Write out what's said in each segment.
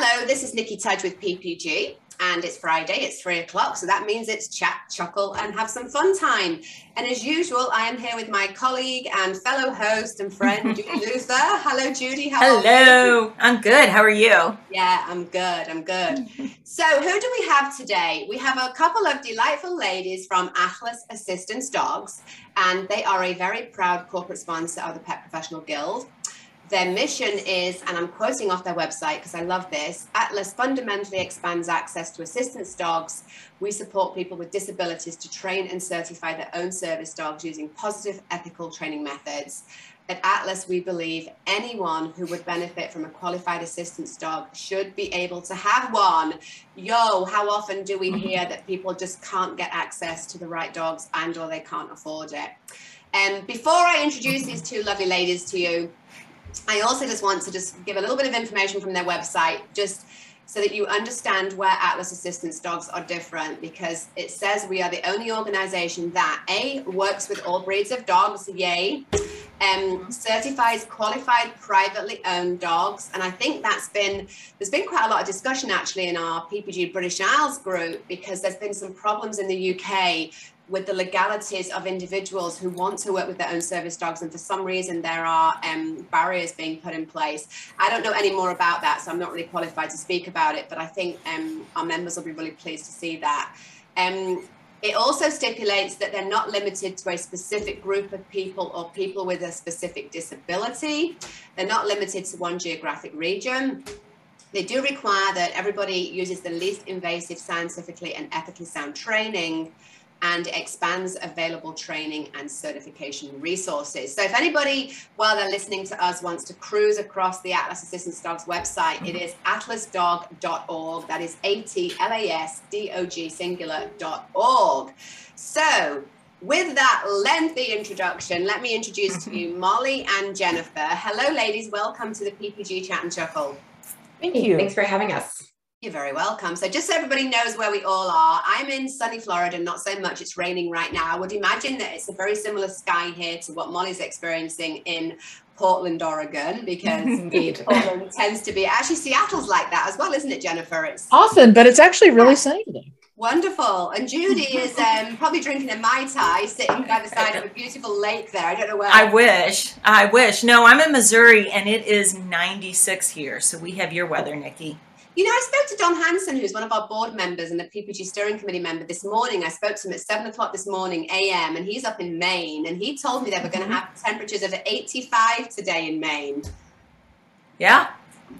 Hello, this is Nikki Tudge with PPG, and it's Friday, it's three o'clock, so that means it's chat, chuckle, and have some fun time. And as usual, I am here with my colleague and fellow host and friend, Judy Luther. Hello, Judy. How Hello, I'm good. How are you? Yeah, I'm good. I'm good. so, who do we have today? We have a couple of delightful ladies from Atlas Assistance Dogs, and they are a very proud corporate sponsor of the Pet Professional Guild. Their mission is, and I'm quoting off their website because I love this Atlas fundamentally expands access to assistance dogs. We support people with disabilities to train and certify their own service dogs using positive ethical training methods. At Atlas, we believe anyone who would benefit from a qualified assistance dog should be able to have one. Yo, how often do we hear that people just can't get access to the right dogs and or they can't afford it? And um, before I introduce these two lovely ladies to you, I also just want to just give a little bit of information from their website, just so that you understand where Atlas Assistance Dogs are different, because it says we are the only organization that A, works with all breeds of dogs, yay, um, certifies qualified privately owned dogs. And I think that's been, there's been quite a lot of discussion actually in our PPG British Isles group, because there's been some problems in the UK with the legalities of individuals who want to work with their own service dogs and for some reason there are um, barriers being put in place i don't know any more about that so i'm not really qualified to speak about it but i think um, our members will be really pleased to see that um, it also stipulates that they're not limited to a specific group of people or people with a specific disability. They're not limited to one geographic region. They do require that everybody uses the least invasive, scientifically and ethically sound training and expands available training and certification resources. So if anybody, while they're listening to us, wants to cruise across the Atlas Assistance Dogs website, it mm-hmm. is atlasdog.org. That is A-T-L-A-S-D-O-G singular.org. So with that lengthy introduction, let me introduce to you mm-hmm. Molly and Jennifer. Hello, ladies. Welcome to the PPG Chat and Chuckle. Thank you. Thanks for having us. You're very welcome. So, just so everybody knows where we all are, I'm in sunny Florida, not so much. It's raining right now. I would imagine that it's a very similar sky here to what Molly's experiencing in Portland, Oregon, because Indeed. Portland tends to be actually Seattle's like that as well, isn't it, Jennifer? It's often, but it's actually really sunny today. Wonderful. And Judy is um, probably drinking a Mai Tai sitting by the side of a beautiful lake there. I don't know where. I wish. I wish. No, I'm in Missouri and it is 96 here. So we have your weather, Nikki. You know, I spoke to Don Hanson, who's one of our board members and the PPG steering committee member this morning. I spoke to him at seven o'clock this morning AM, and he's up in Maine. And he told me they were going to mm-hmm. have temperatures of 85 today in Maine. Yeah.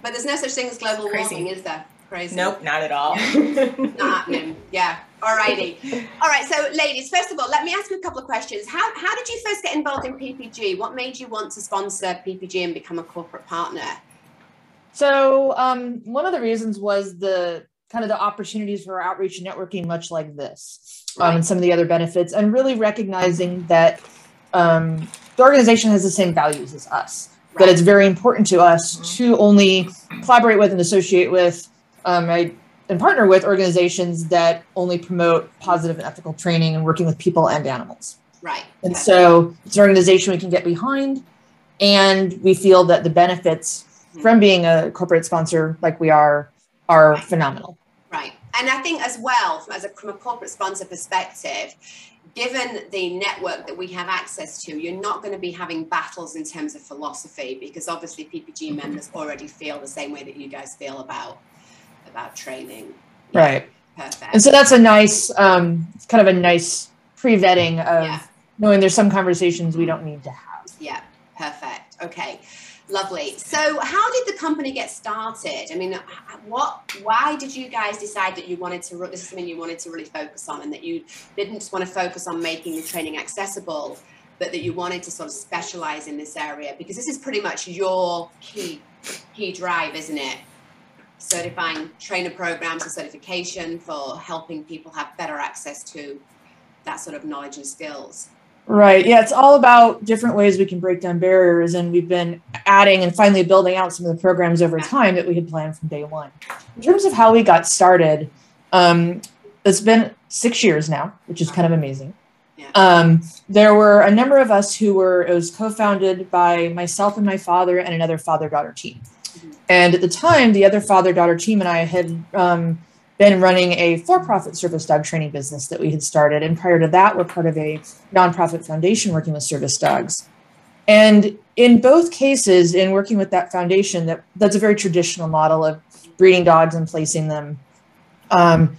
But there's no such thing as global warming, is there? Crazy. Nope, not at all. not happening. Yeah. All righty. All right. So, ladies, first of all, let me ask you a couple of questions. How, how did you first get involved in PPG? What made you want to sponsor PPG and become a corporate partner? So um, one of the reasons was the kind of the opportunities for outreach and networking, much like this, um, and some of the other benefits, and really recognizing that um, the organization has the same values as us. Right. That it's very important to us mm-hmm. to only collaborate with and associate with um, I, and partner with organizations that only promote positive and ethical training and working with people and animals. Right. And so it's an organization we can get behind, and we feel that the benefits Mm-hmm. from being a corporate sponsor like we are are right. phenomenal. Right. And I think as well, from, as a, from a corporate sponsor perspective, given the network that we have access to, you're not going to be having battles in terms of philosophy because obviously PPG mm-hmm. members already feel the same way that you guys feel about about training. Yeah. Right. Perfect. And so that's a nice, um, kind of a nice pre-vetting of yeah. knowing there's some conversations we mm-hmm. don't need to have. Yeah. Perfect. Okay. Lovely. So, how did the company get started? I mean, what? Why did you guys decide that you wanted to? This is something you wanted to really focus on, and that you didn't just want to focus on making the training accessible, but that you wanted to sort of specialize in this area because this is pretty much your key key drive, isn't it? Certifying trainer programs and certification for helping people have better access to that sort of knowledge and skills. Right. Yeah, it's all about different ways we can break down barriers. And we've been adding and finally building out some of the programs over time that we had planned from day one. In terms of how we got started, um, it's been six years now, which is kind of amazing. Um, there were a number of us who were, it was co founded by myself and my father and another father daughter team. And at the time, the other father daughter team and I had um, been running a for profit service dog training business that we had started. And prior to that, we're part of a nonprofit foundation working with service dogs. And in both cases, in working with that foundation, that, that's a very traditional model of breeding dogs and placing them. Um,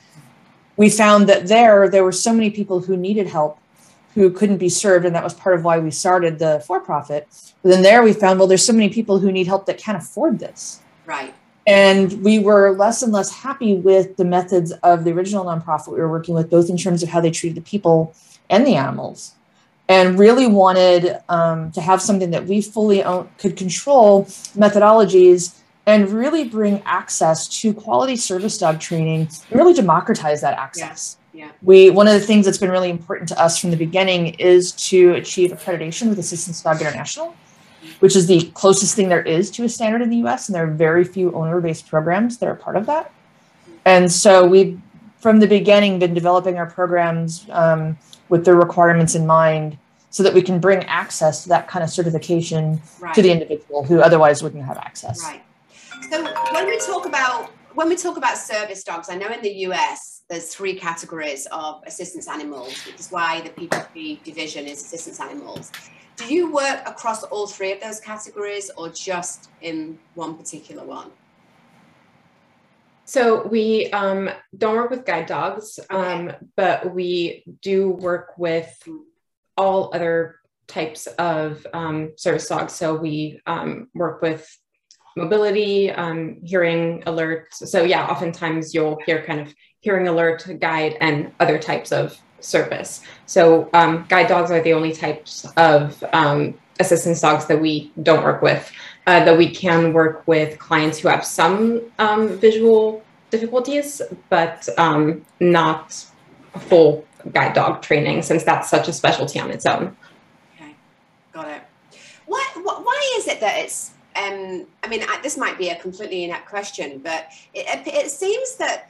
we found that there, there were so many people who needed help who couldn't be served. And that was part of why we started the for profit. But then there we found, well, there's so many people who need help that can't afford this. Right. And we were less and less happy with the methods of the original nonprofit we were working with, both in terms of how they treated the people and the animals, and really wanted um, to have something that we fully own, could control methodologies and really bring access to quality service dog training and really democratize that access. Yeah. yeah. We one of the things that's been really important to us from the beginning is to achieve accreditation with Assistance Dog International which is the closest thing there is to a standard in the US. And there are very few owner based programs that are part of that. And so we've, from the beginning, been developing our programs um, with the requirements in mind so that we can bring access to that kind of certification right. to the individual who otherwise wouldn't have access. Right. So when we talk about when we talk about service dogs, I know in the US there's three categories of assistance animals, which is why the PPG division is assistance animals do you work across all three of those categories or just in one particular one? So we um, don't work with guide dogs, okay. um, but we do work with all other types of um, service dogs. So we um, work with mobility, um, hearing alert. So yeah, oftentimes you'll hear kind of hearing alert, guide, and other types of service. So um, guide dogs are the only types of um, assistance dogs that we don't work with. Uh, that we can work with clients who have some um, visual difficulties, but um, not full guide dog training, since that's such a specialty on its own. Okay, got it. Why, why is it that it's um, I mean, this might be a completely inept question, but it, it, seems that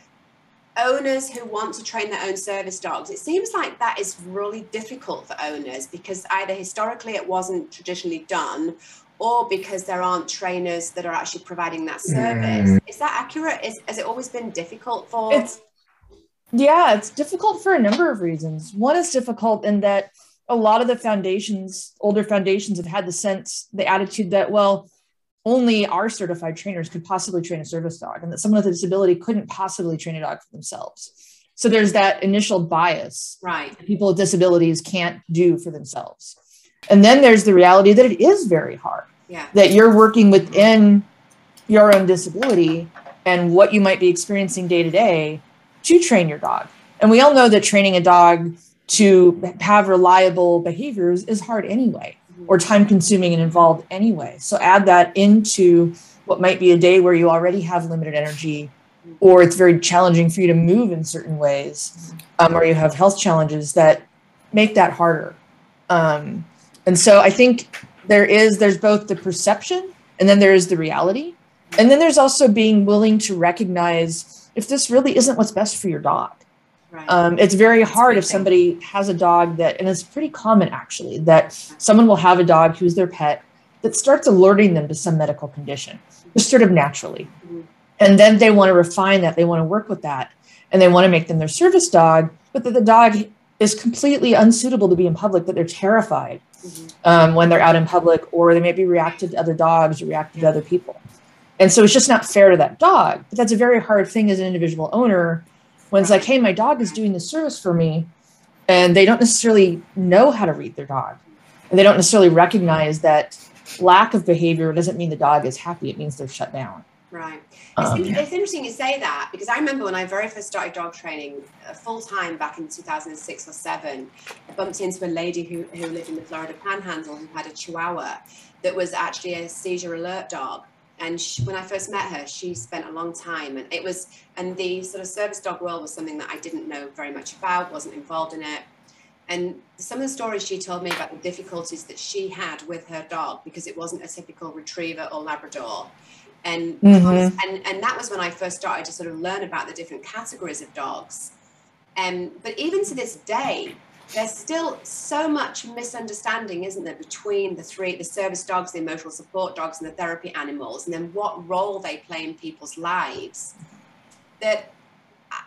owners who want to train their own service dogs, it seems like that is really difficult for owners because either historically it wasn't traditionally done or because there aren't trainers that are actually providing that service. Mm. Is that accurate? Is, has it always been difficult for? It's, yeah, it's difficult for a number of reasons. One is difficult in that a lot of the foundations, older foundations, have had the sense, the attitude that, well, only our certified trainers could possibly train a service dog and that someone with a disability couldn't possibly train a dog for themselves. So there's that initial bias right. people with disabilities can't do for themselves. And then there's the reality that it is very hard. Yeah. that you're working within your own disability and what you might be experiencing day to day to train your dog. And we all know that training a dog to have reliable behaviors is hard anyway or time consuming and involved anyway. So add that into what might be a day where you already have limited energy or it's very challenging for you to move in certain ways um, or you have health challenges that make that harder. Um, and so I think there is, there's both the perception and then there is the reality. And then there's also being willing to recognize if this really isn't what's best for your dog. Right. Um, it's very hard if somebody has a dog that, and it's pretty common actually, that someone will have a dog who's their pet that starts alerting them to some medical condition, just sort of naturally. Mm-hmm. And then they want to refine that, they want to work with that, and they want to make them their service dog, but that the dog is completely unsuitable to be in public, that they're terrified mm-hmm. um, when they're out in public, or they may be reactive to other dogs or reactive to other people. And so it's just not fair to that dog. But that's a very hard thing as an individual owner when it's like, hey, my dog is doing the service for me, and they don't necessarily know how to read their dog. And they don't necessarily recognize that lack of behavior doesn't mean the dog is happy, it means they're shut down. Right. It's, um, it's, interesting you say that because I remember when I very first started dog training uh, full time back in 2006 or seven, I bumped into a lady who, who lived in the Florida panhandle who had a chihuahua that was actually a seizure alert dog and she, when I first met her, she spent a long time, and it was, and the sort of service dog world was something that I didn't know very much about, wasn't involved in it. And some of the stories she told me about the difficulties that she had with her dog because it wasn't a typical retriever or Labrador. And, mm-hmm. and, and that was when I first started to sort of learn about the different categories of dogs. Um, but even to this day, there's still so much misunderstanding, isn't there, between the three the service dogs, the emotional support dogs, and the therapy animals, and then what role they play in people's lives. That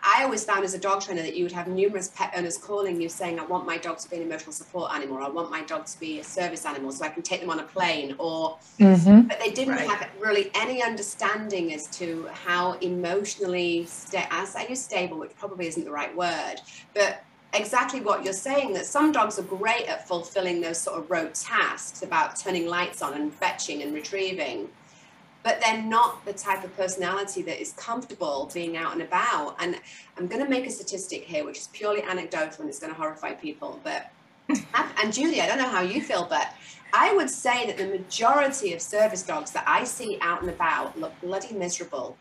I always found as a dog trainer that you would have numerous pet owners calling you saying, I want my dog to be an emotional support animal, or I want my dog to be a service animal so I can take them on a plane, or Mm-hmm. but they didn't Right. have really any understanding as to how emotionally sta- as I use stable, which probably isn't the right word, but exactly what you're saying that some dogs are great at fulfilling those sort of rote tasks about turning lights on and fetching and retrieving but they're not the type of personality that is comfortable being out and about and i'm going to make a statistic here which is purely anecdotal and it's going to horrify people but and julie i don't know how you feel but i would say that the majority of service dogs that i see out and about look bloody miserable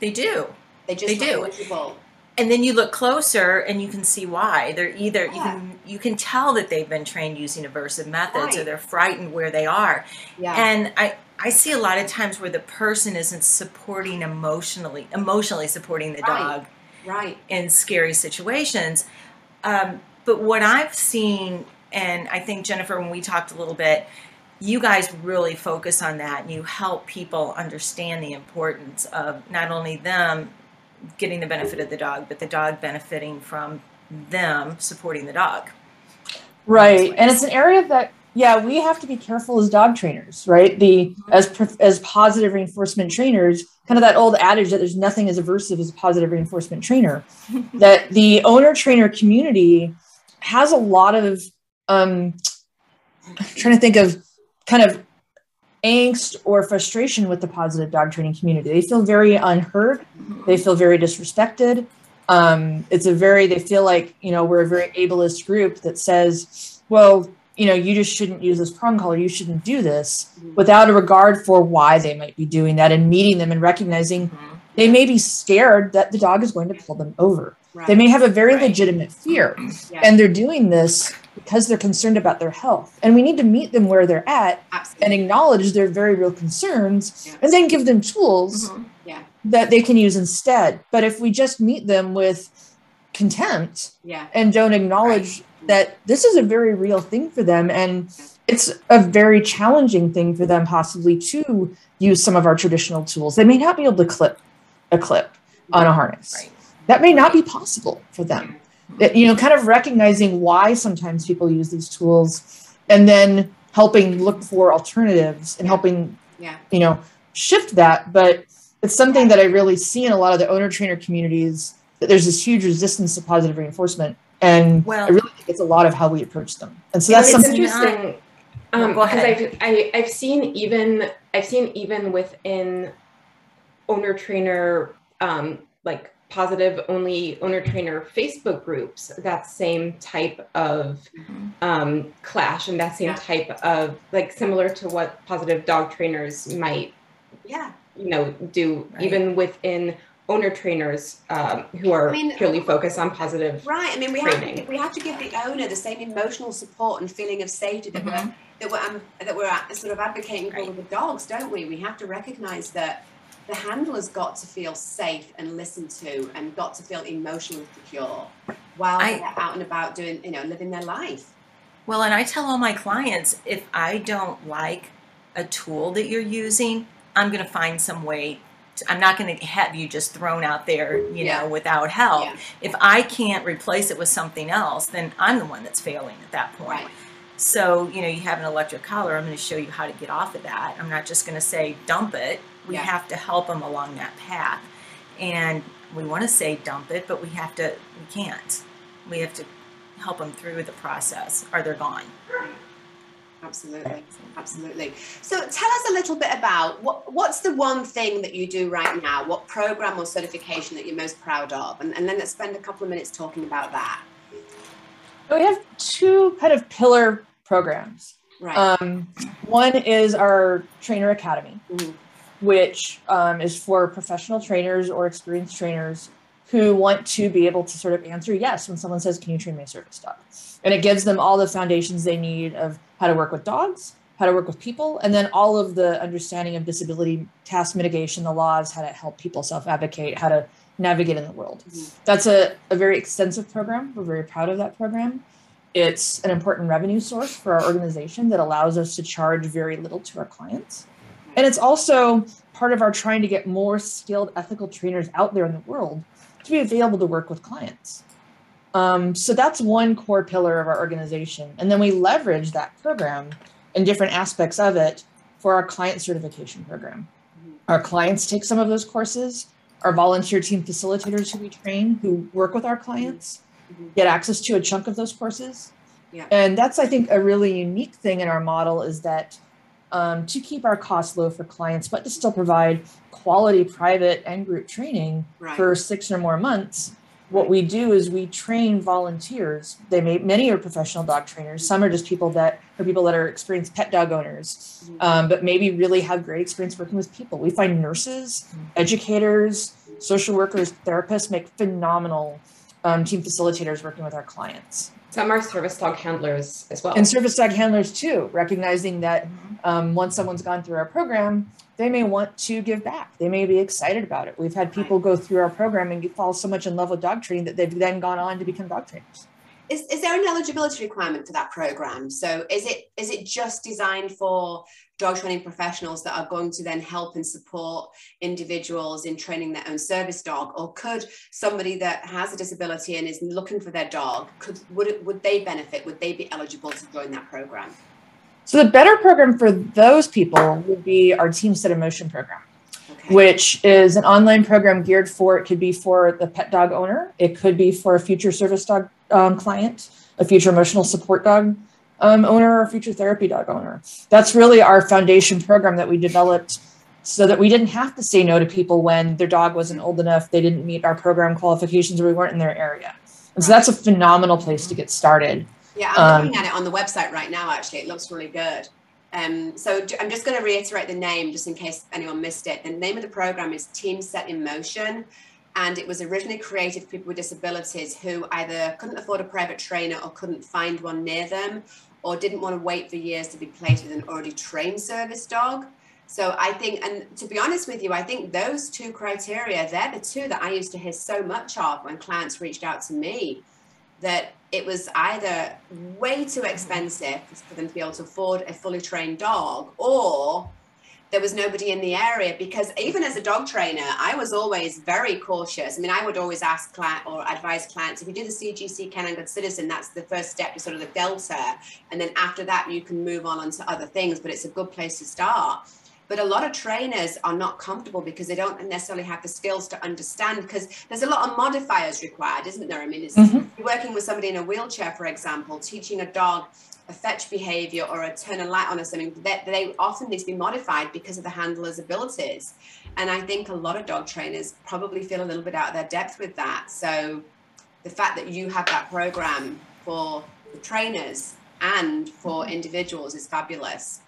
They do. they just They look do. miserable And then you look closer and you can see why. They're either you can you can tell that they've been trained using aversive methods or they're frightened where they are. yeah And I I see a lot of times where the person isn't supporting emotionally emotionally supporting the Right. dog right in scary situations. Um, but what I've seen, and I think Jennifer, when we talked a little bit, you guys really focus on that and you help people understand the importance of not only them getting the benefit of the dog, but the dog benefiting from them supporting the dog. Right. And it's an area that yeah, we have to be careful as dog trainers, right? The as as positive reinforcement trainers, kind of that old adage that there's nothing as aversive as a positive reinforcement trainer. that the owner trainer community has a lot of um I'm trying to think of kind of angst or frustration with the positive dog training community. They feel very unheard. They feel very disrespected. Um, it's a very, they feel like, you know, we're a very ableist group that says, well, you know, you just shouldn't use this prong collar. You shouldn't do this without a regard for why they might be doing that and meeting them and recognizing Mhm. they may be scared that the dog is going to pull them over. Right They may have a very Right. legitimate fear yeah, and they're doing this because they're concerned about their health. And we need to meet them where they're at and acknowledge their very real concerns Yeah. and then give them tools Mhm. that they can use instead. But if we just meet them with contempt yeah and don't acknowledge that this is a very real thing for them and it's a very challenging thing for them possibly to use some of our traditional tools. They may not be able to clip a clip on a harness. Right. That may not be possible for them. That, you know, kind of recognizing why sometimes people use these tools and then helping look for alternatives and helping yeah you know shift that but it's something that i really see in a lot of the owner trainer communities that there's this huge resistance to positive reinforcement and Well- i really think it's a lot of how we approach them and so that's something interesting. No, Um, go because ahead. I've I, I've seen even I've seen even within owner trainer um, like positive only owner trainer Facebook groups that same type of Mhm. um, clash and that same Yeah. type of like similar to what positive dog trainers might yeah you know do Right. even within owner trainers um, who are I mean, purely focused on positive Right. I mean, we have to, we have to give the owner the same emotional support and feeling of safety that we're that we're um, that we're uh, sort of advocating for Right. with the dogs, don't we? We have to recognise that the handler's got to feel safe and listened to, and got to feel emotionally secure while I- they're out and about doing, you know, living their life. Well, and I tell all my clients if I don't like a tool that you're using, I'm going to find some way. To, I'm not going to have you just thrown out there, you Yeah. know, without help. Yeah. If I can't replace it with something else, then I'm the one that's failing at that point. Right. So, you know, you have an electric collar. I'm going to show you how to get off of that. I'm not just going to say dump it. We Yeah. have to help them along that path. And we want to say dump it, but we have to, we can't. We have to help them through the process or they're gone. Absolutely, absolutely. So tell us a little bit about what what's the one thing that you do right now? What program or certification that you're most proud of? And, and then let's spend a couple of minutes talking about that. we have two kind of pillar programs Right. um, one is our trainer academy Mhm. Which um, is for professional trainers or experienced trainers who want to be able to sort of answer yes when someone says, Can you train my service dog? And it gives them all the foundations they need of how to work with dogs, how to work with people, and then all of the understanding of disability task mitigation, the laws, how to help people self advocate, how to navigate in the world. Mhm. That's a, a very extensive program. We're very proud of that program. It's an important revenue source for our organization that allows us to charge very little to our clients. And it's also part of our trying to get more skilled ethical trainers out there in the world to be available to work with clients. Um, so that's one core pillar of our organization. And then we leverage that program and different aspects of it for our client certification program. Our clients take some of those courses. Our volunteer team facilitators who we train, who work with our clients, get access to a chunk of those courses. Yeah. And that's, I think, a really unique thing in our model is that um, to keep our costs low for clients, but to still provide quality private and group training right. for six or more months. What we do is we train volunteers. They may many are professional dog trainers. Some are just people that are people that are experienced pet dog owners, mm-hmm. um, but maybe really have great experience working with people. We find nurses, mm-hmm. educators, social workers, therapists make phenomenal um, team facilitators working with our clients. Some are service dog handlers as well. And service dog handlers too, recognizing that um, once someone's gone through our program, they may want to give back. They may be excited about it. We've had people go through our program and fall so much in love with dog training that they've then gone on to become dog trainers. Is, is there an eligibility requirement for that program? So is it is it just designed for dog training professionals that are going to then help and support individuals in training their own service dog? Or could somebody that has a disability and is looking for their dog could would it, would they benefit? Would they be eligible to join that program? So the better program for those people would be our team set in motion program okay. which is an online program geared for it could be for the pet dog owner it could be for a future service dog um, client a future emotional support dog um, owner or future therapy dog owner. That's really our foundation program that we developed so that we didn't have to say no to people when their dog wasn't old enough, they didn't meet our program qualifications, or we weren't in their area. And so that's a phenomenal place to get started. Yeah, I'm um, looking at it on the website right now, actually. It looks really good. Um, so I'm just going to reiterate the name just in case anyone missed it. The name of the program is Team Set in Motion and it was originally created for people with disabilities who either couldn't afford a private trainer or couldn't find one near them or didn't want to wait for years to be placed with an already trained service dog. So I think, and to be honest with you, I think those two criteria, they're the two that I used to hear so much of when clients reached out to me that it was either way too expensive for them to be able to afford a fully trained dog or there was nobody in the area because even as a dog trainer, I was always very cautious. I mean, I would always ask client or advise clients if you do the CGC Canine Good Citizen, that's the first step to sort of the delta, and then after that you can move on onto other things. But it's a good place to start. But a lot of trainers are not comfortable because they don't necessarily have the skills to understand because there's a lot of modifiers required, isn't there? I mean, it's mm-hmm. working with somebody in a wheelchair, for example, teaching a dog a fetch behavior or a turn a light on or something that they often need to be modified because of the handler's abilities and i think a lot of dog trainers probably feel a little bit out of their depth with that so the fact that you have that program for the trainers and for mm-hmm. individuals is fabulous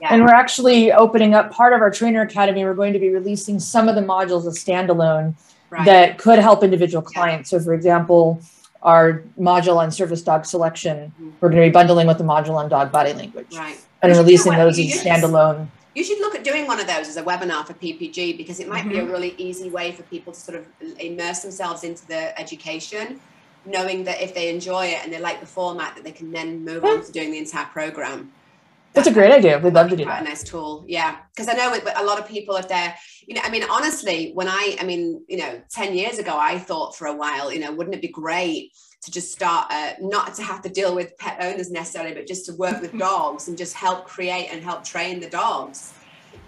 yeah. And we're actually opening up part of our trainer academy. We're going to be releasing some of the modules as standalone right. that could help individual clients. Yeah. So, for example, our module on service dog selection. We're going to be bundling with the module on dog body language. Right. And releasing those as standalone. You should look at doing one of those as a webinar for PPG because it might mm-hmm. be a mm-hmm. really easy way for people to sort of immerse themselves into the education, knowing that if they enjoy it and they like the format, that they can then move on to doing the entire program. That's a great idea. We'd love to do that. A nice tool, yeah. Because I know with a lot of people, if they're, you know, I mean, honestly, when I, I mean, you know, ten years ago, I thought for a while, you know, wouldn't it be great to just start, uh, not to have to deal with pet owners necessarily, but just to work with dogs and just help create and help train the dogs.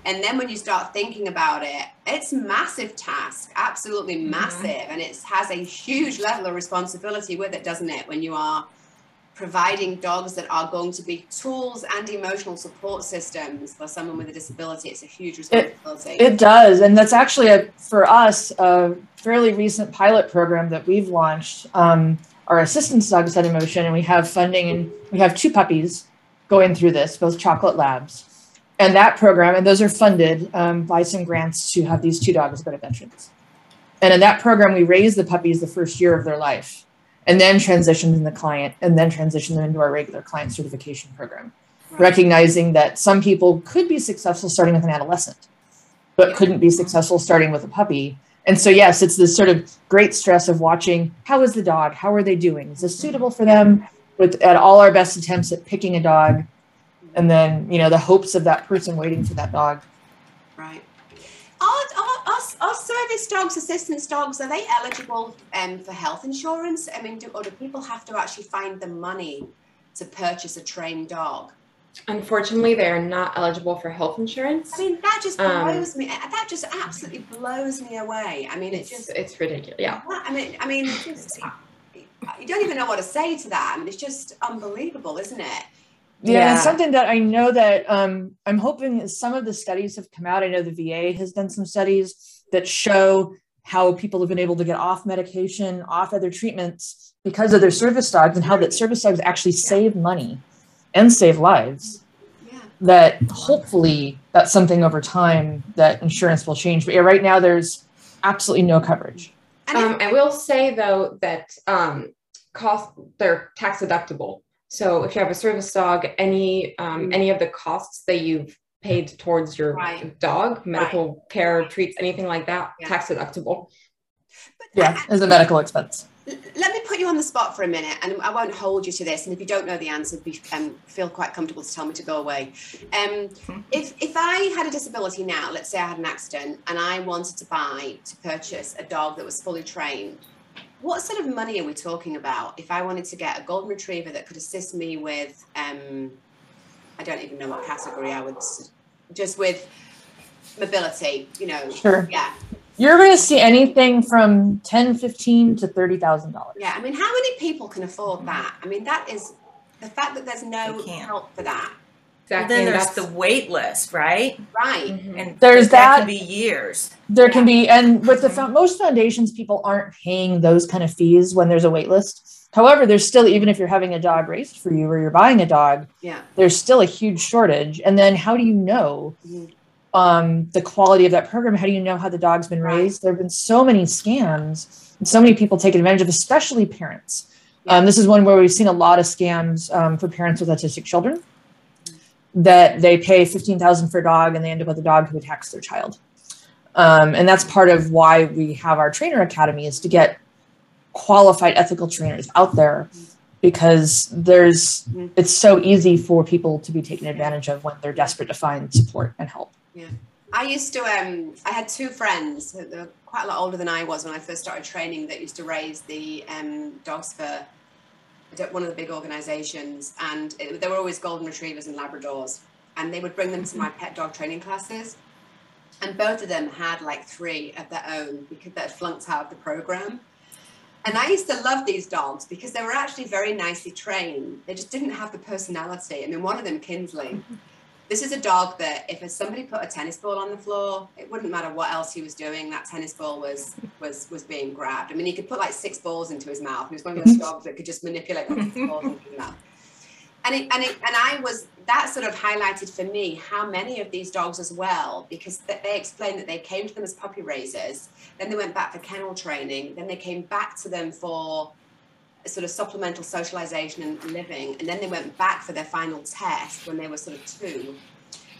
And then when you start thinking about it, it's massive task, absolutely mm-hmm. massive, mm-hmm. and it has a huge level of responsibility with it, doesn't it? When you are providing dogs that are going to be tools and emotional support systems for someone with a disability it's a huge responsibility. it, it does and that's actually a, for us a fairly recent pilot program that we've launched. Um, our assistance dogs set in motion and we have funding and we have two puppies going through this both chocolate labs. And that program and those are funded um, by some grants to have these two dogs go to veterans. And in that program we raise the puppies the first year of their life and then transition in the client and then transition them into our regular client certification program. Right. recognizing that some people could be successful starting with an adolescent but couldn't be successful starting with a puppy. And so yes it's this sort of great stress of watching how is the dog? How are they doing? Is this suitable for them? With at all our best attempts at picking a dog and then you know the hopes of that person waiting for that dog. Right are service dogs assistance dogs are they eligible um, for health insurance i mean do, or do people have to actually find the money to purchase a trained dog Unfortunately, they are not eligible for health insurance. I mean, that just Um, blows me. That just absolutely blows me away. I mean, it It's, just. it's ridiculous. Yeah. I mean, I mean, just, you don't even know what to say to that. I mean, it's just unbelievable, isn't it? Yeah, Yeah. and something that I know that um, I'm hoping is some of the studies have come out. I know the VA has done some studies that show how people have been able to get off medication, off other treatments because of their service dogs, and how that service dogs actually save money and save lives. Yeah. That hopefully that's something over time that insurance will change. But yeah, right now there's absolutely no coverage. And if- Um, I will say though that um, cost they're tax deductible. So if you have a service dog, any um, Mm. any of the costs that you've paid towards your Right. dog, medical care, treats, anything like that, Yeah. tax deductible. but Yeah, as a medical expense. Let me put you on the spot for a minute, and I won't hold you to this. And if you don't know the answer, be, um, feel quite comfortable to tell me to go away. Um, if if I had a disability now, let's say I had an accident, and I wanted to buy to purchase a dog that was fully trained, what sort of money are we talking about? If I wanted to get a golden retriever that could assist me with, um, I don't even know what category I would, just with mobility, you know. Sure. Yeah, You're going to see anything from 10, 15 to $30,000. Yeah, I mean, how many people can afford that? I mean, that is the fact that there's no help for that. But Exactly. then and there's the wait list, right? Right. Mhm. And There's that, that. can be years. There can be, and with the fo- most foundations, people aren't paying those kind of fees when there's a wait list. However, there's still, even if you're having a dog raised for you or you're buying a dog, Yeah. there's still a huge shortage. And then how do you know Mhm. um, the quality of that program? How do you know how the dog's been Right. raised? There have been so many scams and so many people taking advantage of, especially parents. Yeah. Um, this is one where we've seen a lot of scams um, for parents with autistic children that they pay 15000 for a dog and they end up with a dog who attacks their child. Um, and that's part of why we have our trainer academy is to get qualified ethical trainers out there because there's Mhm. it's so easy for people to be taken advantage of when they're desperate to find support and help. Yeah. I used to, um, I had two friends, that were quite a lot older than I was when I first started training, that used to raise the um, dogs for one of the big organizations. And it, they were always golden retrievers and Labradors. And they would bring them to my mm-hmm. pet dog training classes. And both of them had like three of their own because they had flunked out of the program. And I used to love these dogs because they were actually very nicely trained. They just didn't have the personality. I mean, one of them, Kinsley, this is a dog that if somebody put a tennis ball on the floor, it wouldn't matter what else he was doing. That tennis ball was was was being grabbed. I mean, he could put like six balls into his mouth. He was one of those dogs that could just manipulate balls into his mouth. And it, and it, and I was that sort of highlighted for me how many of these dogs as well because th- they explained that they came to them as puppy raisers, then they went back for kennel training, then they came back to them for sort of supplemental socialization and living, and then they went back for their final test when they were sort of two.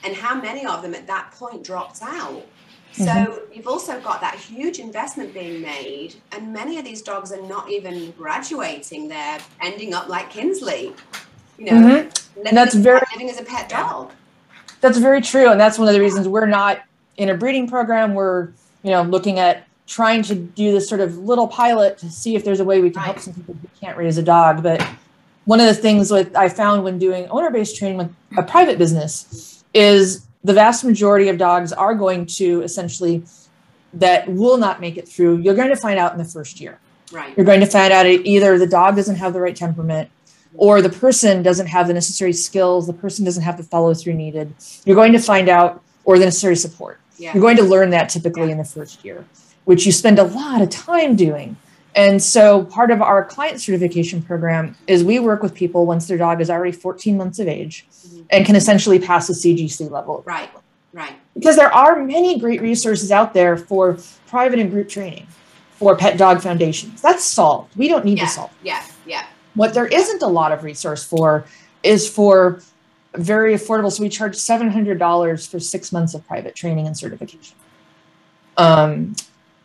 And how many of them at that point dropped out? So mm-hmm. you've also got that huge investment being made, and many of these dogs are not even graduating. They're ending up like Kinsley, you know, mm-hmm. living, that's as, very- living as a pet dog. That's very true, and that's one of the reasons we're not in a breeding program. We're you know looking at trying to do this sort of little pilot to see if there's a way we can help some people who can't raise a dog. But one of the things with I found when doing owner-based training with a private business is the vast majority of dogs are going to essentially that will not make it through. You're going to find out in the first year. Right. You're going to find out either the dog doesn't have the right temperament or the person doesn't have the necessary skills, the person doesn't have the follow through needed. You're going to find out, or the necessary support. Yeah. You're going to learn that typically in the first year, which you spend a lot of time doing. And so, part of our client certification program is we work with people once their dog is already 14 months of age Mhm. and can essentially pass the CGC level. Right. Right. Because there are many great resources out there for private and group training for pet dog foundations. That's solved. We don't need Yeah. to solve. Yeah. Yeah. What there isn't a lot of resource for is for very affordable. So we charge seven hundred dollars for six months of private training and certification. Um,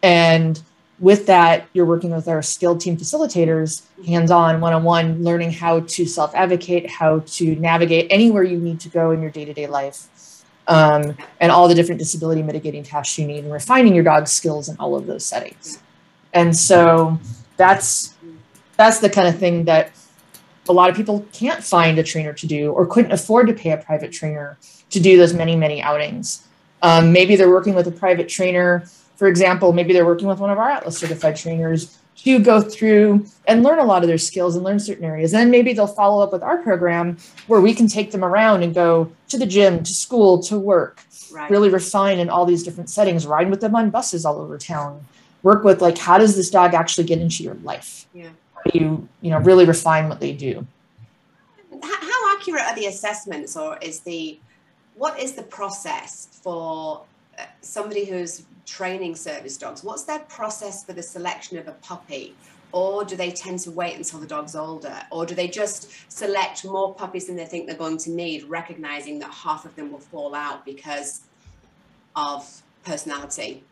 and with that, you're working with our skilled team facilitators, hands on, one on one, learning how to self advocate, how to navigate anywhere you need to go in your day to day life, um, and all the different disability mitigating tasks you need, and refining your dog's skills in all of those settings. And so that's that's the kind of thing that a lot of people can't find a trainer to do or couldn't afford to pay a private trainer to do those many many outings. Um, maybe they're working with a private trainer for example, maybe they're working with one of our Atlas certified trainers to go through and learn a lot of their skills and learn certain areas. And then maybe they'll follow up with our program where we can take them around and go to the gym, to school, to work, right. really refine in all these different settings, ride with them on buses all over town, work with like, how does this dog actually get into your life? Yeah. How do you, you know, really refine what they do? How accurate are the assessments or is the, what is the process for uh, somebody who's training service dogs? What's their process for the selection of a puppy? Or do they tend to wait until the dog's older? Or do they just select more puppies than they think they're going to need, recognizing that half of them will fall out because of personality?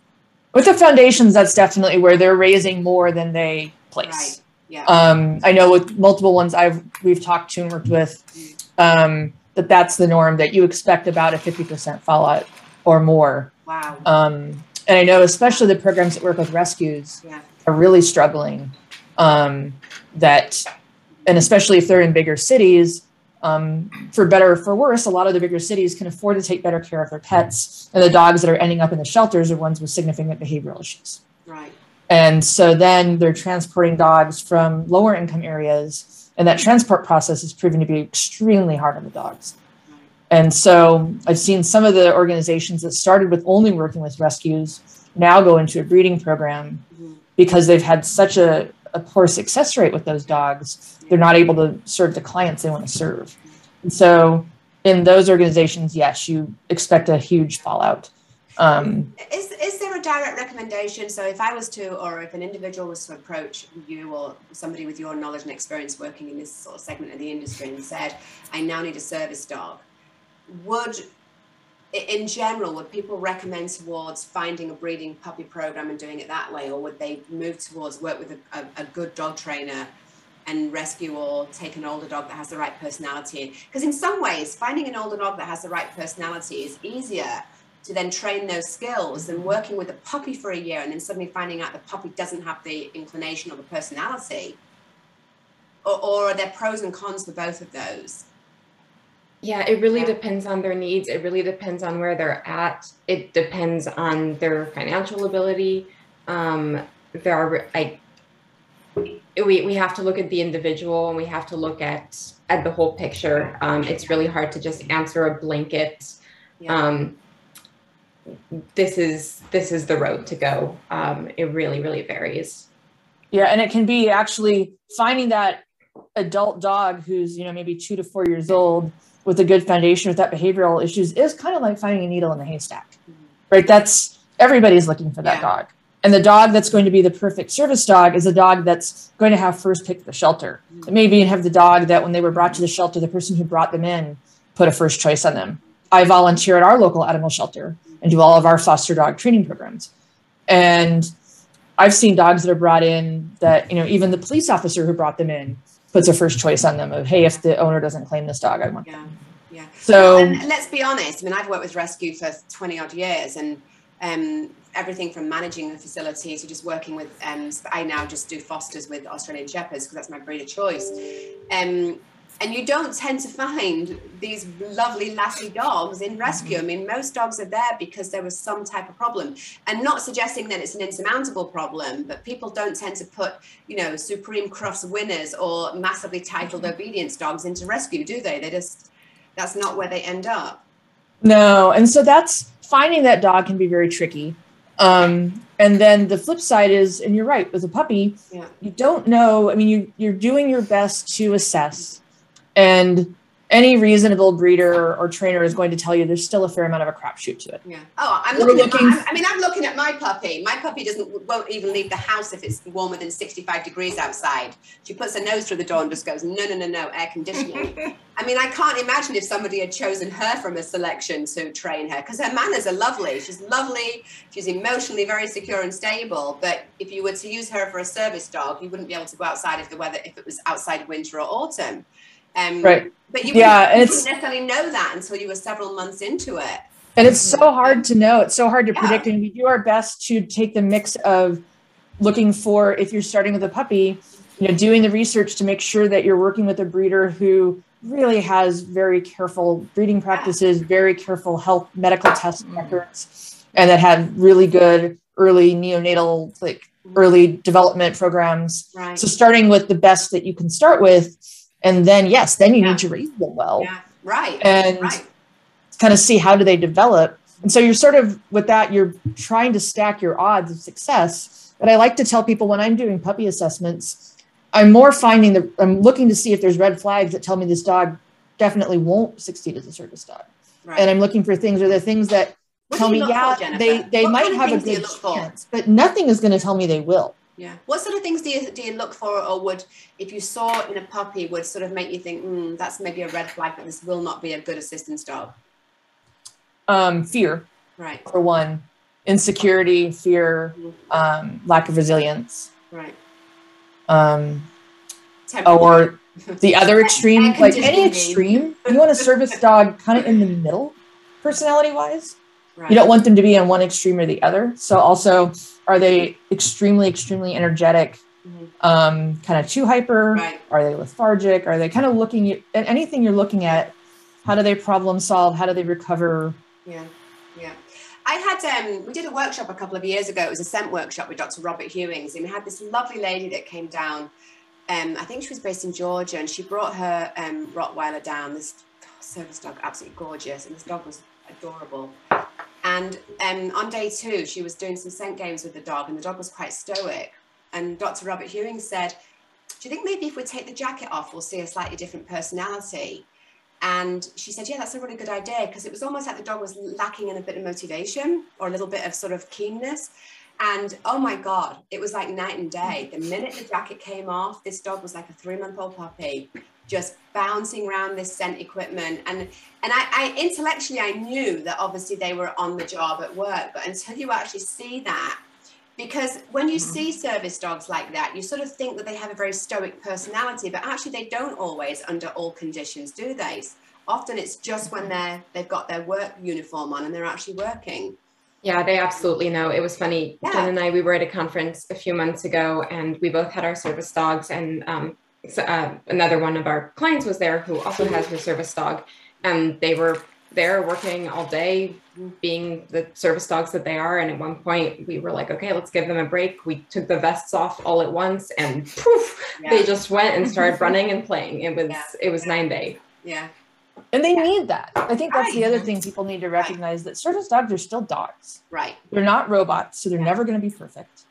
With the foundations, that's definitely where they're raising more than they place. Right. Yeah. Um, I know with multiple ones I've we've talked to and worked with, um, that that's the norm that you expect about a 50% fallout or more. Wow. Um, and I know especially the programs that work with rescues yeah. are really struggling. Um, that, and especially if they're in bigger cities, um, for better or for worse, a lot of the bigger cities can afford to take better care of their pets, and the dogs that are ending up in the shelters are ones with significant behavioral issues. Right. And so then they're transporting dogs from lower income areas, and that transport process is proven to be extremely hard on the dogs. And so I've seen some of the organizations that started with only working with rescues now go into a breeding program mm-hmm. because they've had such a, a poor success rate with those dogs. They're not able to serve the clients they want to serve. And so in those organizations, yes, you expect a huge fallout. Um, is, is there a direct recommendation? So if I was to, or if an individual was to approach you or somebody with your knowledge and experience working in this sort of segment of the industry and said, I now need a service dog, would in general would people recommend towards finding a breeding puppy program and doing it that way? Or would they move towards work with a, a, a good dog trainer and rescue or take an older dog that has the right personality because in some ways finding an older dog that has the right personality is easier to then train those skills than mm-hmm. working with a puppy for a year and then suddenly finding out the puppy doesn't have the inclination or the personality. Or, or are there pros and cons for both of those yeah, it really depends on their needs. It really depends on where they're at. It depends on their financial ability. Um, there are I we we have to look at the individual and we have to look at at the whole picture. Um, it's really hard to just answer a blanket. Um, this is this is the road to go. Um, it really really varies. Yeah, and it can be actually finding that adult dog who's you know maybe two to four years old with a good foundation with that behavioral issues is kind of like finding a needle in a haystack, right? That's everybody's looking for that yeah. dog. And the dog that's going to be the perfect service dog is a dog that's going to have first pick the shelter. Mm-hmm. Maybe have the dog that when they were brought to the shelter, the person who brought them in put a first choice on them. I volunteer at our local animal shelter and do all of our foster dog training programs. And I've seen dogs that are brought in that, you know, even the police officer who brought them in puts a first choice on them of hey if the owner doesn't claim this dog i want yeah yeah. So and let's be honest i mean i've worked with rescue for 20 odd years and um, everything from managing the facility to just working with um, i now just do fosters with australian shepherds because that's my breed of choice. Um, and you don't tend to find these lovely lassie dogs in rescue. I mean, most dogs are there because there was some type of problem, and not suggesting that it's an insurmountable problem, but people don't tend to put, you know, supreme Crufts winners or massively titled obedience dogs into rescue, do they? They just that's not where they end up. No, and so that's finding that dog can be very tricky. Um, and then the flip side is, and you're right, with a puppy, yeah. you don't know. I mean, you you're doing your best to assess and any reasonable breeder or trainer is going to tell you there's still a fair amount of a crapshoot to it. Yeah. Oh, I'm We're looking, at looking- my, I mean, I'm looking at my puppy. My puppy doesn't won't even leave the house if it's warmer than 65 degrees outside. She puts her nose through the door and just goes, no, no, no, no, air conditioning. I mean, I can't imagine if somebody had chosen her from a selection to train her because her manners are lovely. She's lovely. She's emotionally very secure and stable. But if you were to use her for a service dog, you wouldn't be able to go outside if the weather, if it was outside winter or autumn. Um, Right. But you, Yeah, and you it's- necessarily know that until you were several months into it. And it's so hard to know. It's so hard to Yeah. predict. And we do our best to take the mix of looking for if you're starting with a puppy, you know, doing the research to make sure that you're working with a breeder who really has very careful breeding practices, very careful health medical test Mhm. records, and that have really good early neonatal like early development programs. Right. So starting with the best that you can start with, and then yes, then you Yeah. need to raise them well Yeah. Right. and right. kind of see how do they develop. And so you're sort of with that, you're trying to stack your odds of success. But I like to tell people when I'm doing puppy assessments, I'm more finding the I'm looking to see if there's red flags that tell me this dog definitely won't succeed as a service dog. Right. And I'm looking for things, are there things that What tell me, yeah, for, they, they What might kind of have a things do you good chance, but nothing is going to tell me they will. Yeah. What sort of things do you do you look for, or would if you saw in a puppy would sort of make you think, mm, that's maybe a red flag that this will not be a good assistance dog? Um, fear, Right. for one, insecurity, fear, Mhm. um, lack of resilience. Right. Um, or the other extreme, like any conditioning. extreme, you want a service dog kind of in the middle, personality wise. Right. You don't want them to be on one extreme or the other. So also, are they extremely, extremely energetic, Mhm. um, kind of too hyper? Right. Are they lethargic? Are they kind of looking at anything you're looking at? How do they problem solve? How do they recover? Yeah, yeah. I had um we did a workshop a couple of years ago. It was a scent workshop with Dr. Robert Hewings, and we had this lovely lady that came down. Um, I think she was based in Georgia, and she brought her um Rottweiler down. This service dog, absolutely gorgeous, and this dog was adorable. And um, on day two, she was doing some scent games with the dog, and the dog was quite stoic. And Dr. Robert Hewing said, "Do you think maybe if we take the jacket off, we'll see a slightly different personality?" And she said, Yeah, that's a really good idea because it was almost like the dog was lacking in a bit of motivation or a little bit of sort of keenness. And oh my God, it was like night and day. The minute the jacket came off, this dog was like a three month old puppy, just bouncing around this scent equipment. And and I, I intellectually I knew that obviously they were on the job at work, but until you actually see that, because when you Mhm. see service dogs like that, you sort of think that they have a very stoic personality, but actually they don't always under all conditions, do they? Often it's just when they're they've got their work uniform on and they're actually working. Yeah, they absolutely know. It was funny. Yeah. Jen and I, we were at a conference a few months ago, and we both had our service dogs. And um, uh, another one of our clients was there who also has her service dog, and they were there working all day, being the service dogs that they are. And at one point, we were like, "Okay, let's give them a break." We took the vests off all at once, and poof, they just went and started running and playing. It was Yeah. it was nine day. yeah. And they need that. I think that's the other thing people need to recognize that service dogs are still dogs. Right. They're not robots, so they're Yeah. never going to be perfect.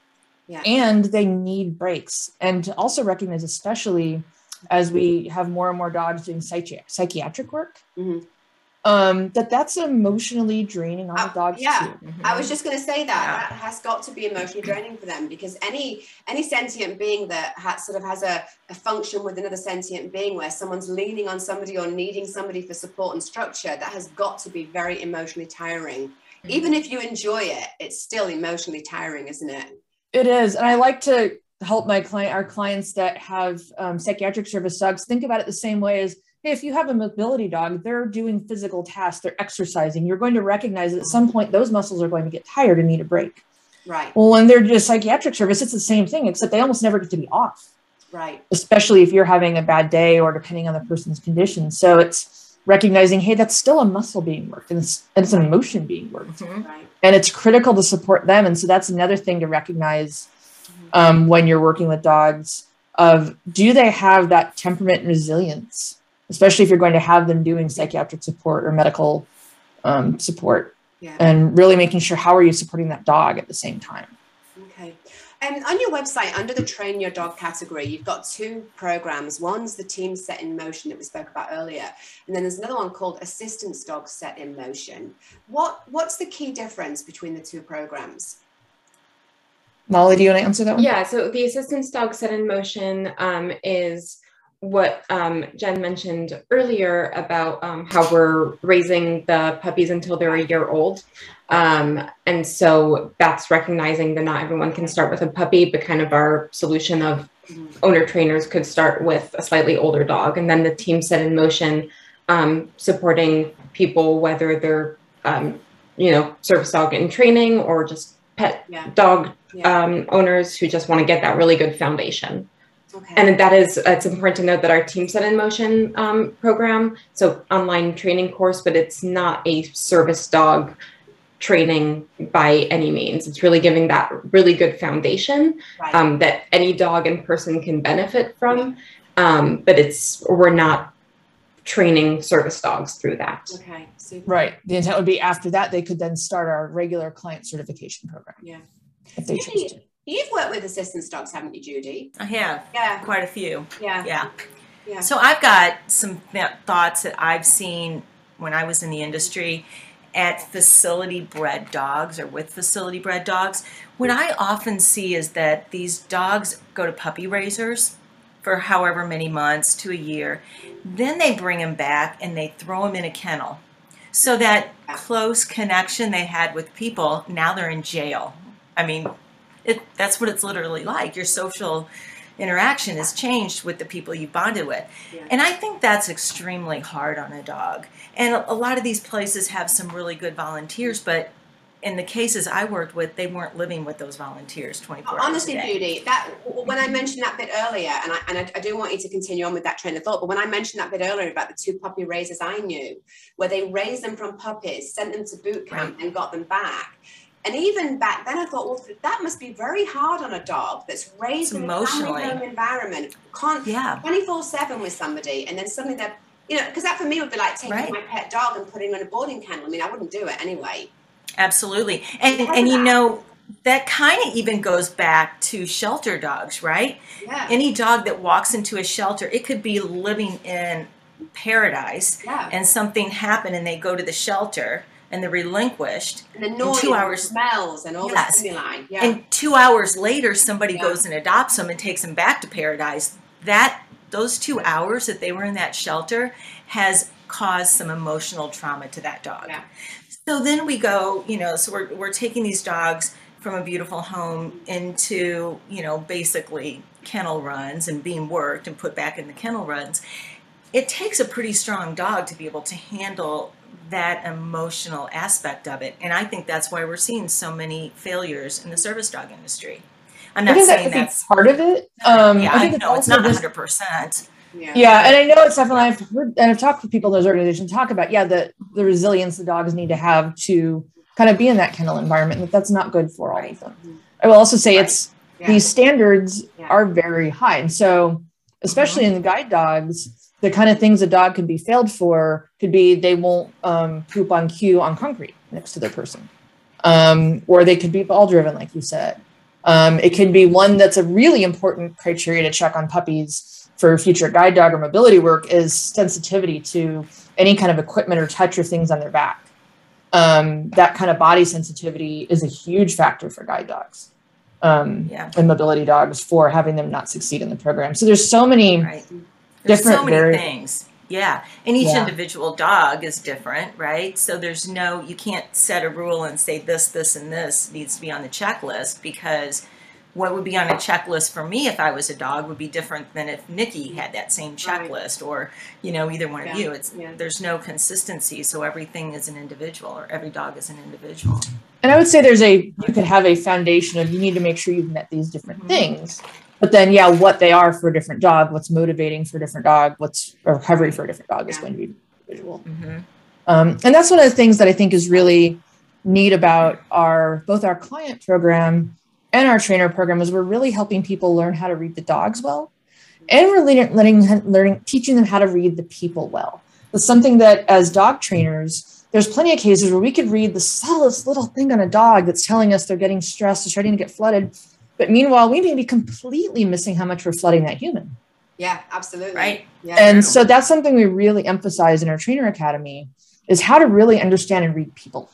Yeah. And they need breaks. And to also recognize, especially as we have more and more dogs doing psychi- psychiatric work, Mhm. um, that that's emotionally draining on Uh, the dogs yeah. too. I was just going to say that Yeah. that has got to be emotionally draining for them because any any sentient being that has sort of has a, a function with another sentient being where someone's leaning on somebody or needing somebody for support and structure that has got to be very emotionally tiring. Even if you enjoy it, it's still emotionally tiring, isn't it? It is, and I like to help my client, our clients that have um, psychiatric service dogs, think about it the same way as hey, if you have a mobility dog, they're doing physical tasks, they're exercising. You're going to recognize at some point those muscles are going to get tired and need a break. Right. Well, when they're just psychiatric service, it's the same thing, except they almost never get to be off, Right. especially if you're having a bad day or depending on the person's condition. So it's recognizing, hey, that's still a muscle being worked and it's, and it's an emotion being worked. Mhm. Right. And it's critical to support them. And so that's another thing to recognize um, when you're working with dogs of do they have that temperament and resilience, especially if you're going to have them doing psychiatric support or medical um, support Yeah. and really making sure how are you supporting that dog at the same time. Okay. And on your website, under the train your dog category, you've got two programs. One's the team set in motion that we spoke about earlier, and then there's another one called assistance dog set in motion. What what's the key difference between the two programs? Molly, do you want to answer that one? Yeah, so the assistance dog set in motion um, is what um, Jen mentioned earlier about um, how we're raising the puppies until they're a year old. Um, and so that's recognizing that not everyone can start with a puppy, but kind of our solution of owner trainers could start with a slightly older dog. And then the team set in motion, um, supporting people, whether they're, um, you know, service dog in training or just pet Yeah. dog Yeah. um, owners who just want to get that really good foundation. Okay. And that is, it's important to note that our Team Set in Motion um, program, so online training course, but it's not a service dog training by any means. It's really giving that really good foundation right. um, that any dog and person can benefit from. Um, but it's, we're not training service dogs through that. okay. Super. Right. The intent would be after that, they could then start our regular client certification program. Yeah. If they choose to. You've worked with assistance dogs, haven't you, Judy? I have Yeah. quite a few. Yeah. Yeah. Yeah. So I've got some thoughts that I've seen when I was in the industry at facility bred dogs or with facility bred dogs. What I often see is that these dogs go to puppy raisers for however many months to a year. Then they bring them back and they throw them in a kennel. So that close connection they had with people, now they're in jail. I mean, it, that's what it's literally like. Your social interaction has changed with the people you bonded with. Yeah. And I think that's extremely hard on a dog. And a, lot of these places have some really good volunteers, but in the cases I worked with, they weren't living with those volunteers 24 Honestly, hours a day. Judy, that when I mentioned that bit earlier, and I and I, I do want you to continue on with that train of thought, but when I mentioned that bit earlier about the two puppy raisers I knew, where they raised them from puppies, sent them to boot camp, and got them back. And even back then, I thought, well, that must be very hard on a dog that's raised It's in a family home environment, can't Yeah. 24 7 with somebody, and then suddenly they're, you know, because that for me would be like taking Right. my pet dog and putting him in a boarding kennel. I mean, I wouldn't do it anyway. Absolutely. And and you know that kind of even goes back to shelter dogs, right? Yeah. Any dog that walks into a shelter, it could be living in paradise yeah. and something happened and they go to the shelter and they're relinquished And the noise, two and hours- smells, and all Yes. the stimuli. Yeah. and 2 hours later somebody Yeah. goes and adopts them and takes them back to paradise. That those 2 hours that they were in that shelter has caused some emotional trauma to that dog. Yeah. So then we go, you know, so we're, we're taking these dogs from a beautiful home into, you know, basically kennel runs and being worked and put back in the kennel runs. It takes a pretty strong dog to be able to handle that emotional aspect of it. And I think that's why we're seeing so many failures in the service dog industry. I'm I not think saying could that's, part of it. Um, yeah, I I, think it's know it's also not 100%. yeah. Yeah, and I know it's definitely I've heard and I've talked to people in those organizations talk about yeah the the resilience the dogs need to have to kind of be in that kennel environment. That that's not good for all of them. I will also say Right. it's Yeah. these standards Yeah. are very high, and so especially in the guide dogs, the kind of things a dog could be failed for could be they won't um, poop on cue on concrete next to their person, um, or they could be ball driven, like you said. Um, it could be one that's a really important criteria to check on puppies for future guide dog or mobility work is sensitivity to any kind of equipment or touch or things on their back. Um, that kind of body sensitivity is a huge factor for guide dogs um, Yeah. and mobility dogs for having them not succeed in the program. So there's so many Right. There's so many vari- things. Yeah. And each Yeah. individual dog is different, right? So there's no, you can't set a rule and say this, this, and this needs to be on the checklist because what would be on a checklist for me if I was a dog would be different than if Nikki had that same Right. checklist or, you know, either one Yeah. of you. It's Yeah. there's no consistency, so everything is an individual or every dog is an individual. and I would say there's a you could have a foundation of you need to make sure you've met these different Mhm. things. But then yeah, what they are for a different dog, what's motivating for a different dog, what's a recovery for a different dog is going to be individual. hmm Um, and that's one of the things that I think is really neat about our both our client program and our trainer program is we're really helping people learn how to read the dogs well, and we're learning, learning, learning teaching them how to read the people well. It's something that as dog trainers there's plenty of cases where we could read the subtlest little thing on a dog that's telling us they're getting stressed, they're starting to get flooded. But meanwhile, we may be completely missing how much we're flooding that human. Yeah, absolutely. Right. Yeah. And so that's something we really emphasize in our trainer academy is how to really understand and read people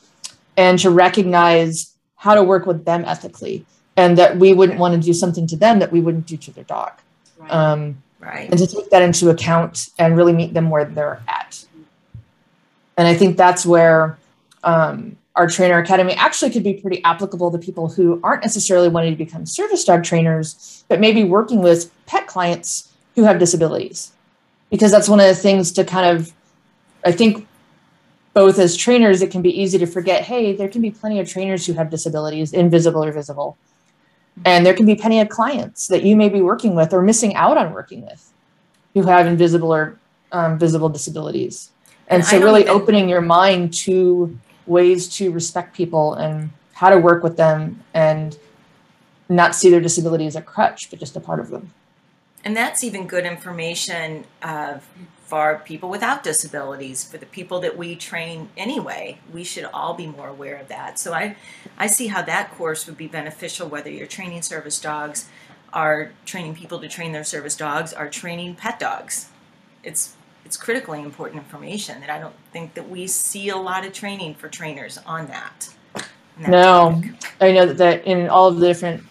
and to recognize how to work with them ethically and that we wouldn't want to do something to them that we wouldn't do to their dog. Right. Um, Right. and to take that into account and really meet them where they're at. And I think that's where um, our trainer academy actually could be pretty applicable to people who aren't necessarily wanting to become service dog trainers, but maybe working with pet clients who have disabilities. Because that's one of the things to kind of, I think, both as trainers, it can be easy to forget hey, there can be plenty of trainers who have disabilities, invisible or visible. And there can be plenty of clients that you may be working with or missing out on working with who have invisible or um, visible disabilities. And, And so, really even- opening your mind to ways to respect people and how to work with them and not see their disability as a crutch, but just a part of them. And that's even good information uh, for people without disabilities, for the people that we train anyway. We should all be more aware of that. So I, I see how that course would be beneficial, whether you're training service dogs, are training people to train their service dogs, are training pet dogs. It's it's critically important information that I don't think that we see a lot of training for trainers on that. that No. topic. I know that, that in all of the different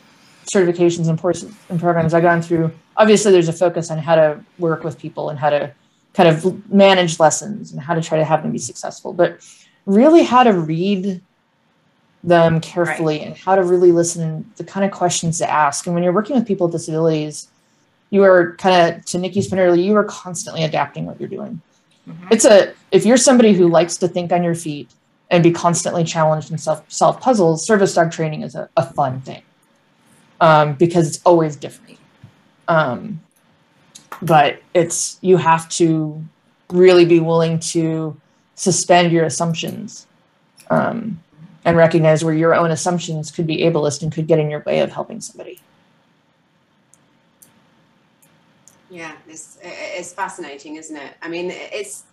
certifications and, courses and programs I've gone through, obviously there's a focus on how to work with people and how to kind of manage lessons and how to try to have them be successful, but really how to read them carefully and how to really listen the kind of questions to ask. And when you're working with people with disabilities, you are kind of to Nikki's point earlier, you are constantly adapting what you're doing. Mhm. It's a if you're somebody who likes to think on your feet and be constantly challenged and self solve puzzles, service dog training is a, a fun thing um, because it's always different. Um, but it's you have to really be willing to suspend your assumptions um, and recognize where your own assumptions could be ableist and could get in your way of helping somebody. Yeah, it's it's fascinating, isn't it? I mean, it's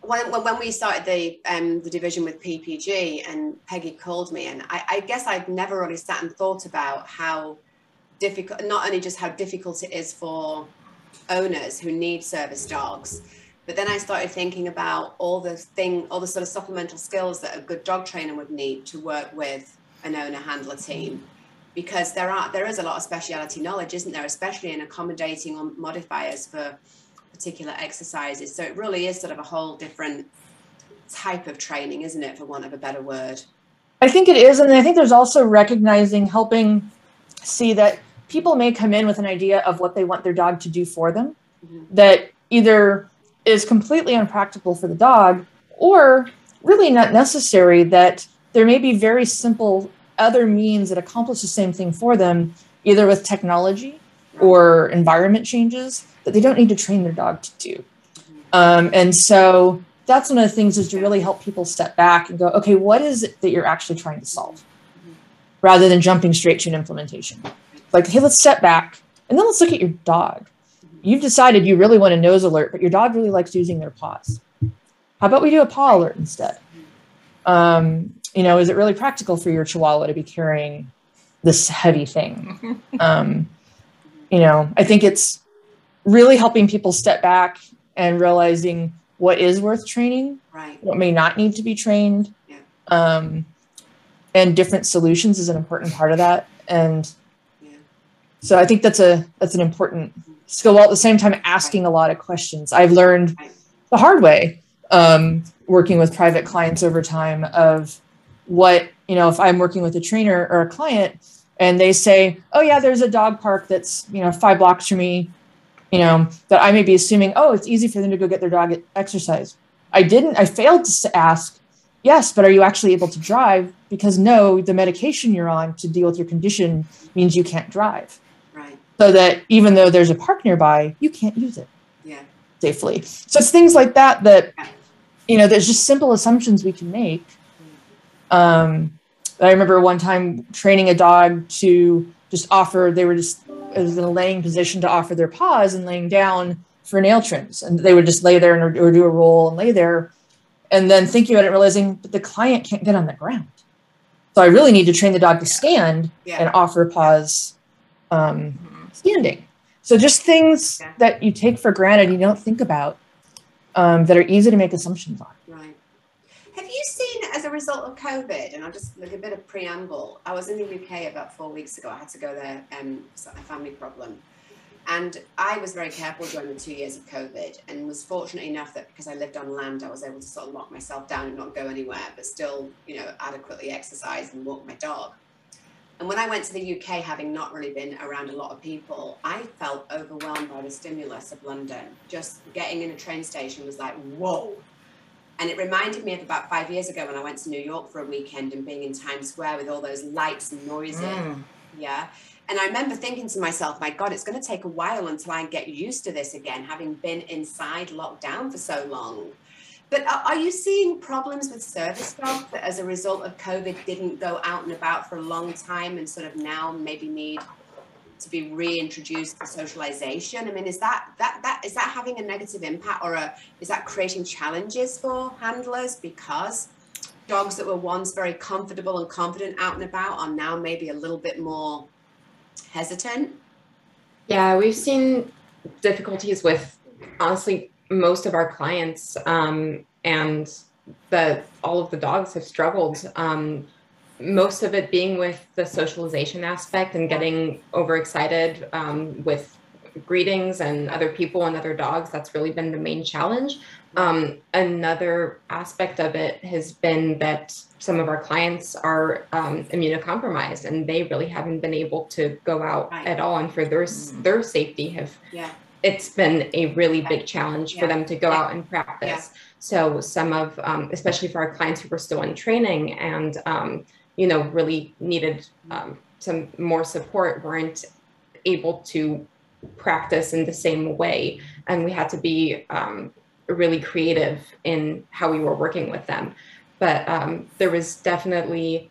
when when, we started the um the division with PPG and Peggy called me, and I, I guess I'd never really sat and thought about how difficult, not only just how difficult it is for owners who need service dogs, but then I started thinking about all the thing, all the sort of supplemental skills that a good dog trainer would need to work with an owner handler team because there are there is a lot of speciality knowledge isn't there especially in accommodating on modifiers for particular exercises so it really is sort of a whole different type of training isn't it for want of a better word I think it is. And I think there's also recognizing, helping see that people may come in with an idea of what they want their dog to do for them Mhm. that either is completely unpractical for the dog or really not necessary, that there may be very simple other means that accomplish the same thing for them, either with technology or environment changes that they don't need to train their dog to do. Um, and so that's one of the things is to really help people step back and go, okay, what is it that you're actually trying to solve? Rather than jumping straight to an implementation. Like, hey, let's step back and then let's look at your dog. You've decided you really want a nose alert, but your dog really likes using their paws. How about we do a paw alert instead? Um, you know, is it really practical for your chihuahua to be carrying this heavy thing? um, you know, I think it's really helping people step back and realizing what is worth training, right what may not need to be trained, Yeah. um, and different solutions is an important part of that. And yeah so I think that's a that's an important skill while at the same time asking a lot of questions. I've learned Right. the hard way um, working with private clients over time of what you know if I'm working with a trainer or a client and they say, "Oh yeah, there's a dog park that's you know five blocks from me," you know that I may be assuming, "Oh, it's easy for them to go get their dog exercise." I didn't. I failed to ask. Yes, but are you actually able to drive? Because no, the medication you're on to deal with your condition means you can't drive right so that even though there's a park nearby, you can't use it yeah safely. So it's things like that that, you know, there's just simple assumptions we can make. Um, I remember one time training a dog to just offer, they were just, it was in a laying position to offer their paws and laying down for nail trims. And they would just lay there and, or do a roll and lay there. and then thinking about it, realizing, but the client can't get on the ground. So I really need to train the dog to stand Yeah. and offer pause um, Mhm. standing. So just things Yeah. that you take for granted, you don't think about, um, that are easy to make assumptions on. Right. Have you seen, as a result of COVID, and I'll just like a bit of preamble. I was in the UK about four weeks ago. I had to go there, um, a family problem, and I was very careful during the two years of COVID, and was fortunate enough that because I lived on land, I was able to sort of lock myself down and not go anywhere, but still, you know, adequately exercise and walk my dog. And when I went to the UK, having not really been around a lot of people, I felt overwhelmed by the stimulus of London. Just getting in a train station was like, whoa. And it reminded me of about five years ago when I went to New York for a weekend and being in Times Square with all those lights and noises. Mm. Yeah. And I remember thinking to myself, my God, it's going to take a while until I get used to this again, having been inside locked down for so long. But are, are you seeing problems with service dogs that as a result of COVID didn't go out and about for a long time and sort of now maybe need to be reintroduced to socialization? I mean, is that that that is that having a negative impact or a, is that creating challenges for handlers because dogs that were once very comfortable and confident out and about are now maybe a little bit more hesitant? Yeah, we've seen difficulties with honestly most of our clients, um, and the all of the dogs have struggled. Um, most of it being with the socialization aspect and getting overexcited um, with greetings and other people and other dogs. That's really been the main challenge. Um, another aspect of it has been that some of our clients are um, immunocompromised and they really haven't been able to go out Right. at all. And for their Mm. their safety, have Yeah. it's been a really big challenge for them to go Yeah. out and practice. So some of, um, especially for our clients who were still in training and um, you know really needed um, some more support, weren't able to practice in the same way, and we had to be um, really creative in how we were working with them. But um, there was definitely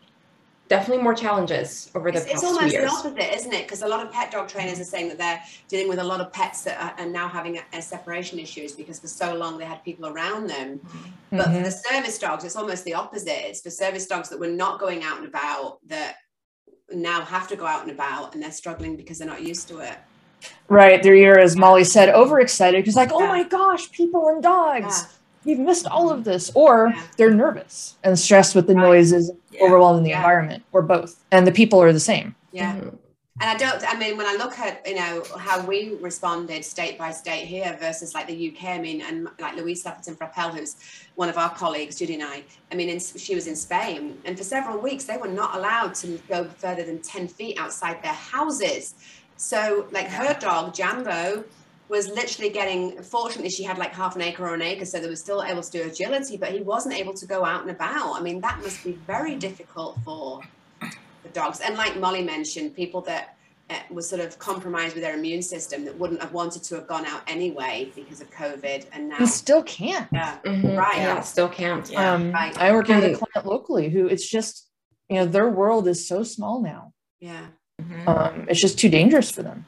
definitely more challenges over the It's, past it's two almost the opposite, isn't it? Because a lot of pet dog trainers are saying that they're dealing with a lot of pets that are, are now having a, a separation issues because for so long they had people around them. Mm-hmm. But for the mm-hmm. service dogs, it's almost the opposite. It's for service dogs that were not going out and about that now have to go out and about and they're struggling because they're not used to it. Right. They're either, as Molly said, overexcited because, like, oh my gosh, people and dogs, Yeah. You've missed all of this. Or Yeah. they're nervous and stressed with the Right. noises, Yeah. overwhelmed in the Yeah. environment, or both. And the people are the same. Yeah. Mhm. And I don't, I mean, when I look at, you know, how we responded state by state here versus like the UK, I mean, and like Louise Stapleton Frappell, who's one of our colleagues, Judy and I, I mean, in, she was in Spain and for several weeks they were not allowed to go further than 10 feet outside their houses. So like her dog, Jambo, was literally getting, fortunately she had like half an acre or an acre, so they were still able to do agility, but he wasn't able to go out and about. I mean, that must be very difficult for the dogs. And like Molly mentioned, people that uh, were sort of compromised with their immune system that wouldn't have wanted to have gone out anyway because of COVID, and now, You still can't. yeah, Mhm. Right. Yeah, still can't. Yeah. Um, Right. I work with a client locally who it's just, you know, their world is so small now. yeah, Mhm. Um, it's just too dangerous for them.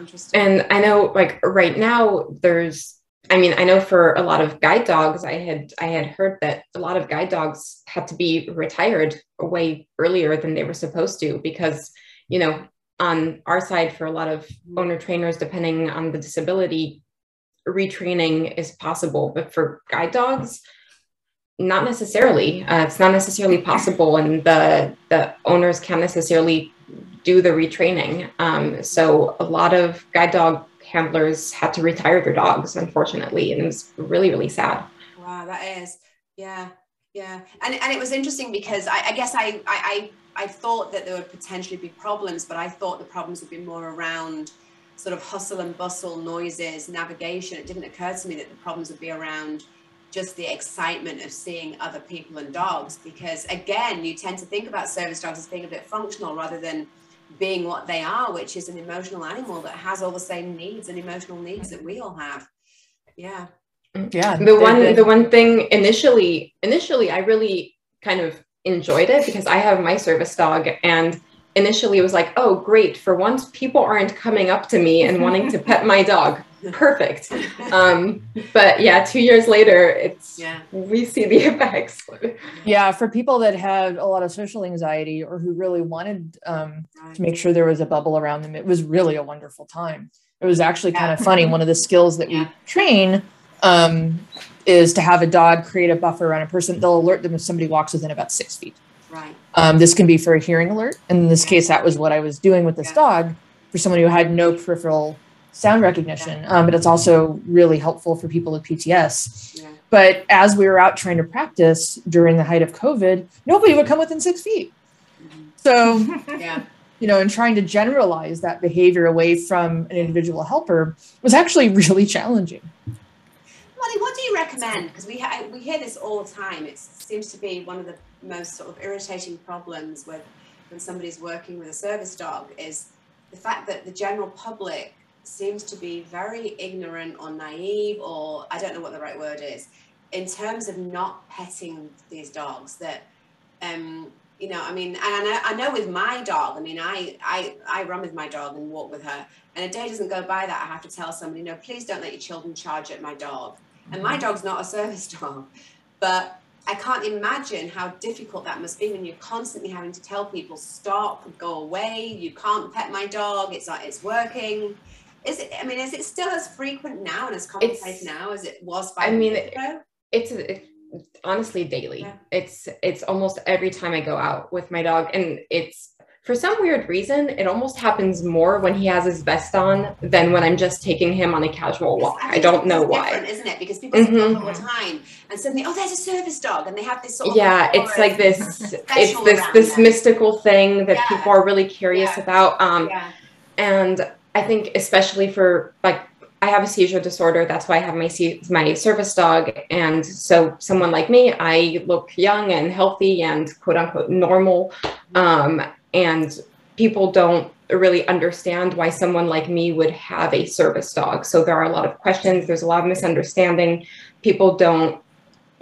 Interesting. And I know like right now there's I mean, I know for a lot of guide dogs, I had I had heard that a lot of guide dogs had to be retired way earlier than they were supposed to because, you know, on our side for a lot of owner trainers, depending on the disability, retraining is possible. But for guide dogs, not necessarily. Uh, it's not necessarily possible, and the the owners can't necessarily do the retraining. Um, so a lot of guide dog handlers had to retire their dogs, unfortunately, and it was really really sad. Wow, that is, yeah, yeah, and and it was interesting because I, I guess I, I I I thought that there would potentially be problems, but I thought the problems would be more around sort of hustle and bustle, noises, navigation. It didn't occur to me that the problems would be around just the excitement of seeing other people and dogs because again you tend to think about service dogs as being a bit functional rather than being what they are which is an emotional animal that has all the same needs and emotional needs that we all have. Yeah. Yeah. the one been- the one thing initially initially i really kind of enjoyed it because i have my service dog and initially it was like oh great for once people aren't coming up to me and wanting to pet my dog perfect. Um, but yeah, two years later, it's yeah. we see the effects. Yeah, for people that had a lot of social anxiety or who really wanted um, to make sure there was a bubble around them, it was really a wonderful time. It was actually kind of funny. One of the skills that Yeah. we train um, is to have a dog create a buffer around a person. They'll alert them if somebody walks within about six feet. Right. Um, this can be for a hearing alert. In this case, that was what I was doing with this Yeah. dog for someone who had no peripheral sound recognition. Um, but it's also really helpful for people with PTS. Yeah. But as we were out trying to practice during the height of COVID, nobody would come within six feet. Mhm. So, Yeah. you know, and trying to generalize that behavior away from an individual helper was actually really challenging. Molly, what do you recommend? Because we ha- we hear this all the time. It seems to be one of the most sort of irritating problems with when somebody's working with a service dog is the fact that the general public seems to be very ignorant or naive, or I don't know what the right word is, in terms of not petting these dogs. That um, you know, I mean, and I know, I know with my dog. I mean, I I I run with my dog and walk with her, and a day doesn't go by that I have to tell somebody, no, please don't let your children charge at my dog. And my dog's not a service dog, but I can't imagine how difficult that must be when you're constantly having to tell people, stop, go away. You can't pet my dog. It's not. It's working. Is it? I mean, is it still as frequent now and as commonplace now as it was five I mean, years ago? it's it, honestly daily. Yeah. It's it's almost every time I go out with my dog, and it's for some weird reason it almost happens more when he has his vest on than when I'm just taking him on a casual walk. I think don't know why. Isn't it? Because people Mhm. it all the time, and suddenly, oh, there's a service dog, and they have this sort of Yeah, it's like this. It's this this them. mystical thing that Yeah. people are really curious Yeah. about. Um, and I think especially for like I have a seizure disorder. That's why I have my se- my service dog, and so someone like me, I look young and healthy and quote unquote normal, um, and people don't really understand why someone like me would have a service dog. So there are a lot of questions. There's a lot of misunderstanding. People don't.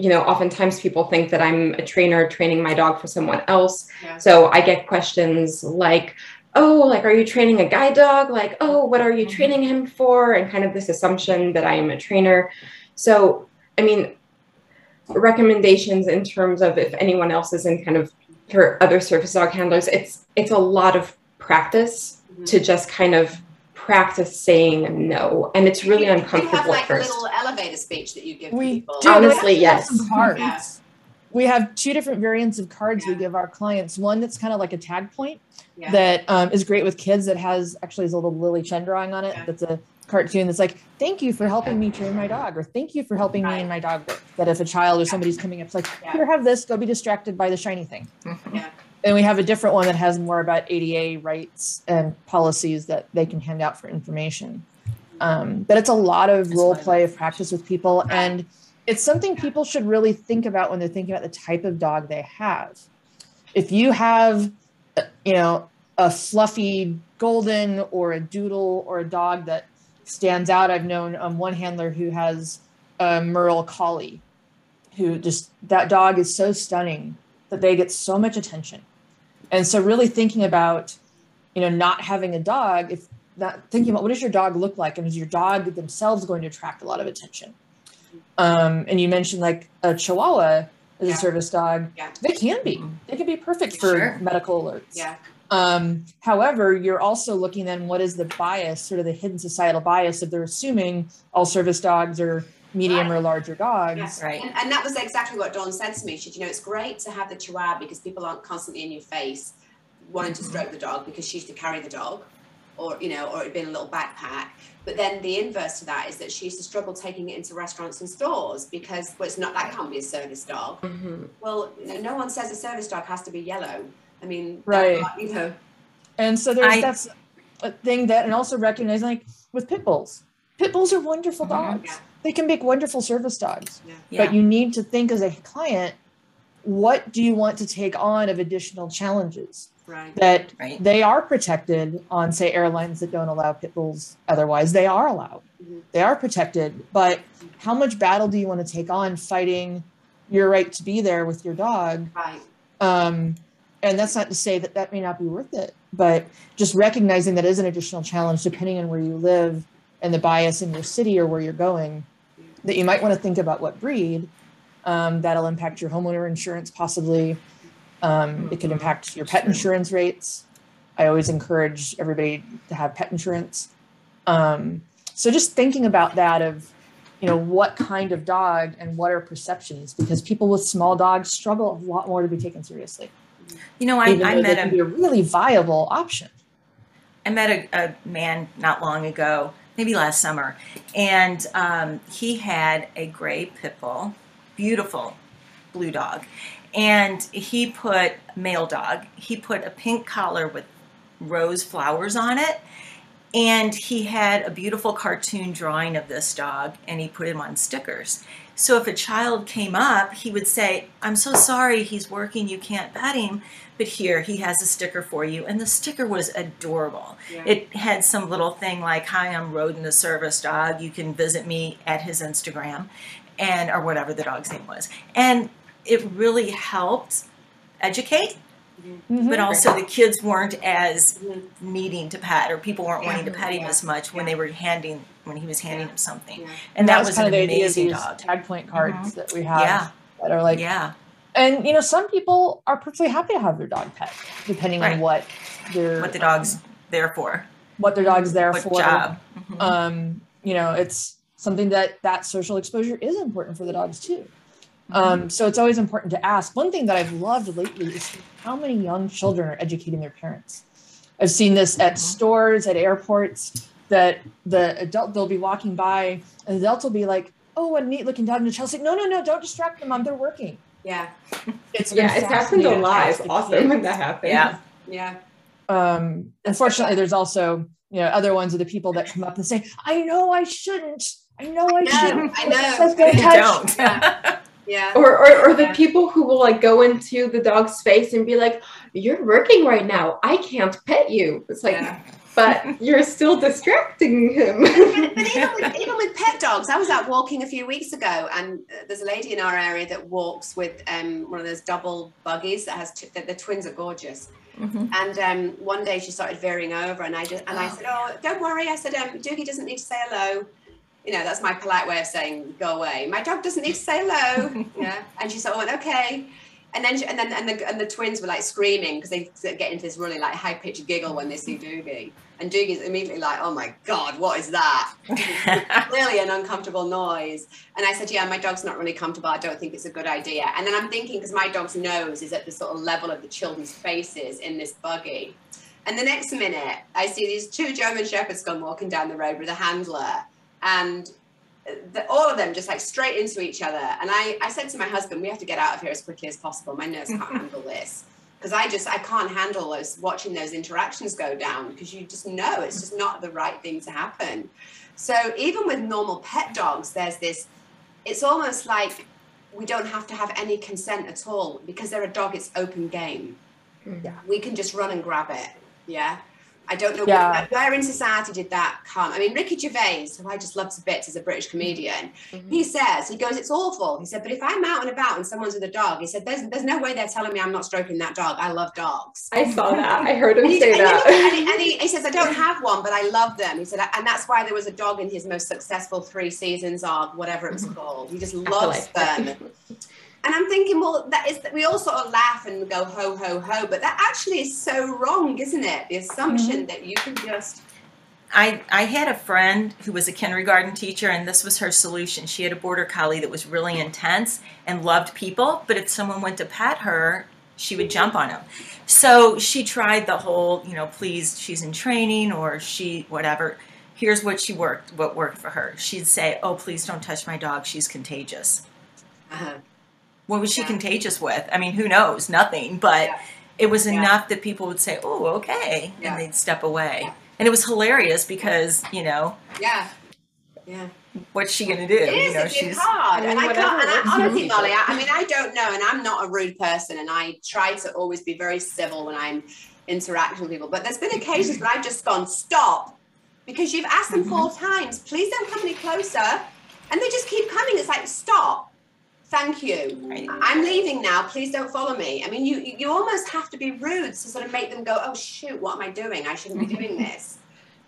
You know, oftentimes people think that I'm a trainer training my dog for someone else. Yeah. So I get questions like, oh, like, are you training a guide dog? Like, oh, what are you Mhm. training him for? And kind of this assumption that I am a trainer. So, I mean, recommendations in terms of if anyone else is in kind of for other service dog handlers, it's it's a lot of practice Mhm. to just kind of practice saying no, and it's really Do you have uncomfortable like at a first. little elevator speech that you give We people? do. Honestly, We have yes. some cards. Yeah. We have two different variants of cards we give our clients. One that's kind of like a tag point Yeah. that um, is great with kids that has actually has a little Lili Chin drawing on it. Yeah. That's a cartoon that's like, thank you for helping me train my dog, or thank you for helping me and my dog work. That if a child or somebody's coming up, it's like, Yeah. here, have this, go be distracted by the shiny thing. Yeah. And we have a different one that has more about ADA rights and policies that they can hand out for information. Um, but it's a lot of role play of practice with people. And it's something people should really think about when they're thinking about the type of dog they have. If you have, uh, you know, a fluffy golden or a doodle or a dog that stands out, I've known um, one handler who has a Merle Collie, who just, that dog is so stunning that they get so much attention. And so really thinking about, you know, not having a dog, if not thinking about what does your dog look like and is your dog themselves going to attract a lot of attention? Um, and you mentioned like a Chihuahua as Yeah. a service dog. Yeah. They can be. They can be perfect for Sure. medical alerts. Yeah. Um, however, you're also looking then what is the bias, sort of the hidden societal bias if they're assuming all service dogs are medium Right. or larger dogs. Yes. Right. And, and that was exactly what Dawn said to me. She said, you know, it's great to have the chihuahua because people aren't constantly in your face wanting to stroke the dog because she used to carry the dog or, you know, or it'd been a little backpack. But then the inverse to that is that she used to struggle taking it into restaurants and stores because, well, it's not, that can't be a service dog. Mhm. Well, no one says a service dog has to be yellow. I mean, that- Right. you know, And so there's I- that's a thing that, and also recognizing like with pit bulls, pit bulls are wonderful Mhm. dogs. Yeah. They can make wonderful service dogs, Yeah. but you need to think as a client, what do you want to take on of additional challenges right. that Right. they are protected on, say, airlines that don't allow pit bulls. Otherwise, they are allowed. Mhm. They are protected. But how much battle do you want to take on fighting your right to be there with your dog? Right. Um, and that's not to say that that may not be worth it, but just recognizing that is an additional challenge depending on where you live and the bias in your city or where you're going that you might want to think about what breed um, that'll impact your homeowner insurance possibly. Um, it could impact your pet insurance rates. I always encourage everybody to have pet insurance. Um, so just thinking about that of you know what kind of dog and what are perceptions because people with small dogs struggle a lot more to be taken seriously. You know, I, I met a be a really viable option. I met a, a man not long ago, maybe last summer, and um, he had a gray pit bull, beautiful blue dog, and he put male dog. He put a pink collar with rose flowers on it, and he had a beautiful cartoon drawing of this dog, and he put him on stickers. So if a child came up, he would say, "I'm so sorry, he's working, you can't pet him." But here, he has a sticker for you. And the sticker was adorable. Yeah. It had some little thing like, Hi, I'm Rodent the Service Dog. You can visit me at his Instagram and or whatever the dog's name was. And it really helped educate, Mhm. but also the kids weren't as needing to pet or people weren't wanting to pet him Yeah. as much when Yeah. they were handing when he was handing Yeah. them something. Yeah. And that was kind an of the idea of amazing these dog. tag point cards Mhm. that we have Yeah. that are like Yeah. and you know some people are perfectly happy to have their dog pet depending Right. on what their What the dog's there for. what their dog's there What for job. Mhm. um you know it's something that that social exposure is important for the dogs too um, so it's always important to ask one thing that i've loved lately is how many young children are educating their parents i've seen this at Mhm. stores at airports that the adult they'll be walking by and the adult will be like oh what a neat looking dog and the child's like no no no don't distract them mom they're working Yeah. it's Yeah, it's happened a to lot. watch It's awesome when that happens. Yeah. Yeah. um unfortunately there's also you know other ones of the people that come up and say i know i shouldn't i know i know, shouldn't I know. It says don't They touch." don't. Yeah. Or, or, or the Yeah. people who will like go into the dog's face and be like, "You're working right now. I can't pet you." It's like, Yeah. but you're still distracting him. but even with, even with pet dogs, I was out walking a few weeks ago, and there's a lady in our area that walks with um, one of those double buggies that has t- the, the twins are gorgeous. Mhm. And um, one day she started veering over, and I just and I Oh. said, "Oh, don't worry." I said, um, "Doogie doesn't need to say hello." You know, that's my polite way of saying go away. My dog doesn't need to say hello. yeah, and she sort of oh, went, "Okay." And then, she, and then, and the, and the twins were like screaming because they get into this really like high pitched giggle when they see Doogie, and Doogie's immediately like, "Oh my god, what is that?" clearly an uncomfortable noise. And I said, Yeah, my dog's not really comfortable. I don't think it's a good idea. And then I'm thinking, because my dog's nose is at the sort of level of the children's faces in this buggy. And the next minute, I see these two German Shepherds come walking down the road with a handler. And the, all of them just like straight into each other. And I, I said to my husband, We have to get out of here as quickly as possible. My nurse can't handle this. Because I just I can't handle those watching those interactions go down because you just know it's just not the right thing to happen. So even with normal pet dogs, there's this, it's almost like we don't have to have any consent at all because they're a dog, it's open game. Hmm. Yeah. We can just run and grab it. Yeah. I don't know Yeah. where, where in society did that come. I mean, Ricky Gervais, who I just love to bits as a British comedian, Mhm. he says, he goes, it's awful. He said, but if I'm out and about and someone's with a dog, he said, there's, there's no way they're telling me I'm not stroking that dog. I love dogs. I saw that. I heard him And say and that. at- and he- and he- he says, I don't have one, but I love them. He said, and that's why there was a dog in his most successful three seasons of whatever it was called. He just loves them. And I'm thinking, well, that is that we all sort of laugh and go ho ho ho, but that actually is so wrong, isn't it? The assumption that you can just I, I had a friend who was a kindergarten teacher, and this was her solution. She had a border collie that was really intense and loved people, but if someone went to pet her, she would jump on him. So she tried the whole, you know, please, she's in training or she, whatever. Here's what she worked, what worked for her. She'd say, Oh, please don't touch my dog. She's contagious. uh What was she Yeah. contagious with? I mean, who knows? Nothing. But Yeah. it was Yeah. enough that people would say, "Oh, okay," Yeah. and they'd step away. Yeah. And it was hilarious because you know yeah, yeah. what's she gonna do? It you is. know, it's hard, I mean, and I can't. And I, honestly. Molly, I, I mean, I don't know, and I'm not a rude person, and I try to always be very civil when I'm interacting with people. But there's been occasions where I've just gone stop because you've asked them mm-hmm. four times, please don't come any closer, and they just keep coming. It's like stop. Thank you. Right. I'm leaving now. Please don't follow me. I mean, you you almost have to be rude to sort of make them go, oh shoot, what am I doing? I shouldn't be doing this.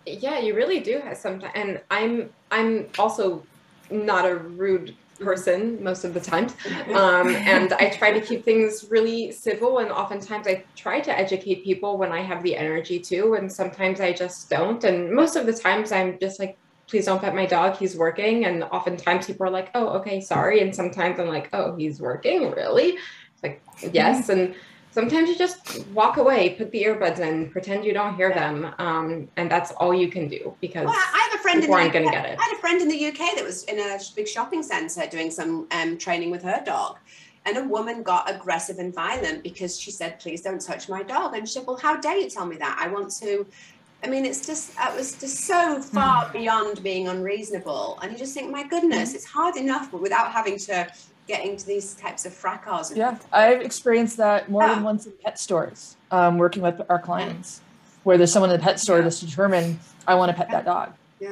Yeah, you really do have sometimes, and I'm I'm also not a rude person most of the times, um, and I try to keep things really civil. And oftentimes, I try to educate people when I have the energy to, and sometimes I just don't. And most of the times, I'm just like, please don't pet my dog. He's working. And oftentimes, people are like, oh, okay, sorry. And sometimes I'm like, oh, he's working, really? It's like yes, and sometimes you just walk away, put the earbuds in, pretend you don't hear them, um, and that's all you can do because Well, I have a friend in people aren't UK. going to get it. I had a friend in the UK that was in a big shopping centre doing some um, training with her dog. And a woman got aggressive and violent because she said, please don't touch my dog. And she said, well, how dare you tell me that? I want to. I mean, it's just, it was just so far Mm-hmm. beyond being unreasonable. And you just think, my goodness, it's hard enough but without having to get into these types of fracas. Yeah, I've experienced that more Yeah. than once in pet stores, um, working with our clients, where there's someone in the pet store Yeah. that's determined, I want to pet that dog. Yeah.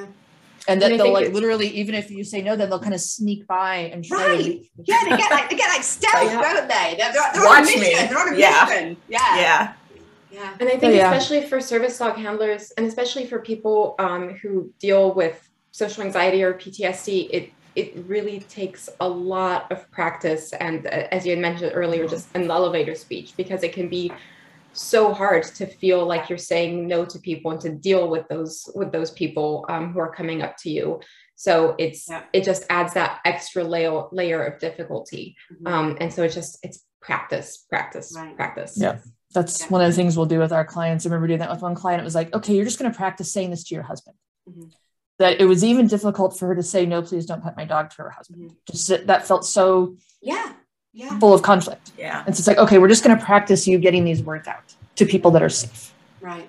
And And then they'll like literally, even if you say no, then they'll kind of sneak by and try Right. reach. Yeah, they get like they get like stealth, don't they? They're, they're, they're on a mission. me. They're on a Yeah. mission. Yeah. Yeah. Yeah. And I think yeah. especially for service dog handlers and especially for people um, who deal with social anxiety or PTSD, it it really takes a lot of practice and uh, as you had mentioned earlier, Mm-hmm. just an elevator speech because it can be so hard to feel like you're saying no to people and to deal with those with those people um, who are coming up to you. So it's Yeah. it just adds that extra layer layer of difficulty. Mhm. Um, and so it's just it's practice, practice, Right. practice. Yeah. That's Yeah. one of the things we'll do with our clients. I remember doing that with one client. It was like, okay, you're just going to practice saying this to your husband. Mhm. That it was even difficult for her to say, no, please don't pet my dog to her husband. Just that- felt so Yeah. Yeah. full of conflict. Yeah. And so it's like, okay, we're just going to practice you getting these words out to people that are safe. Right.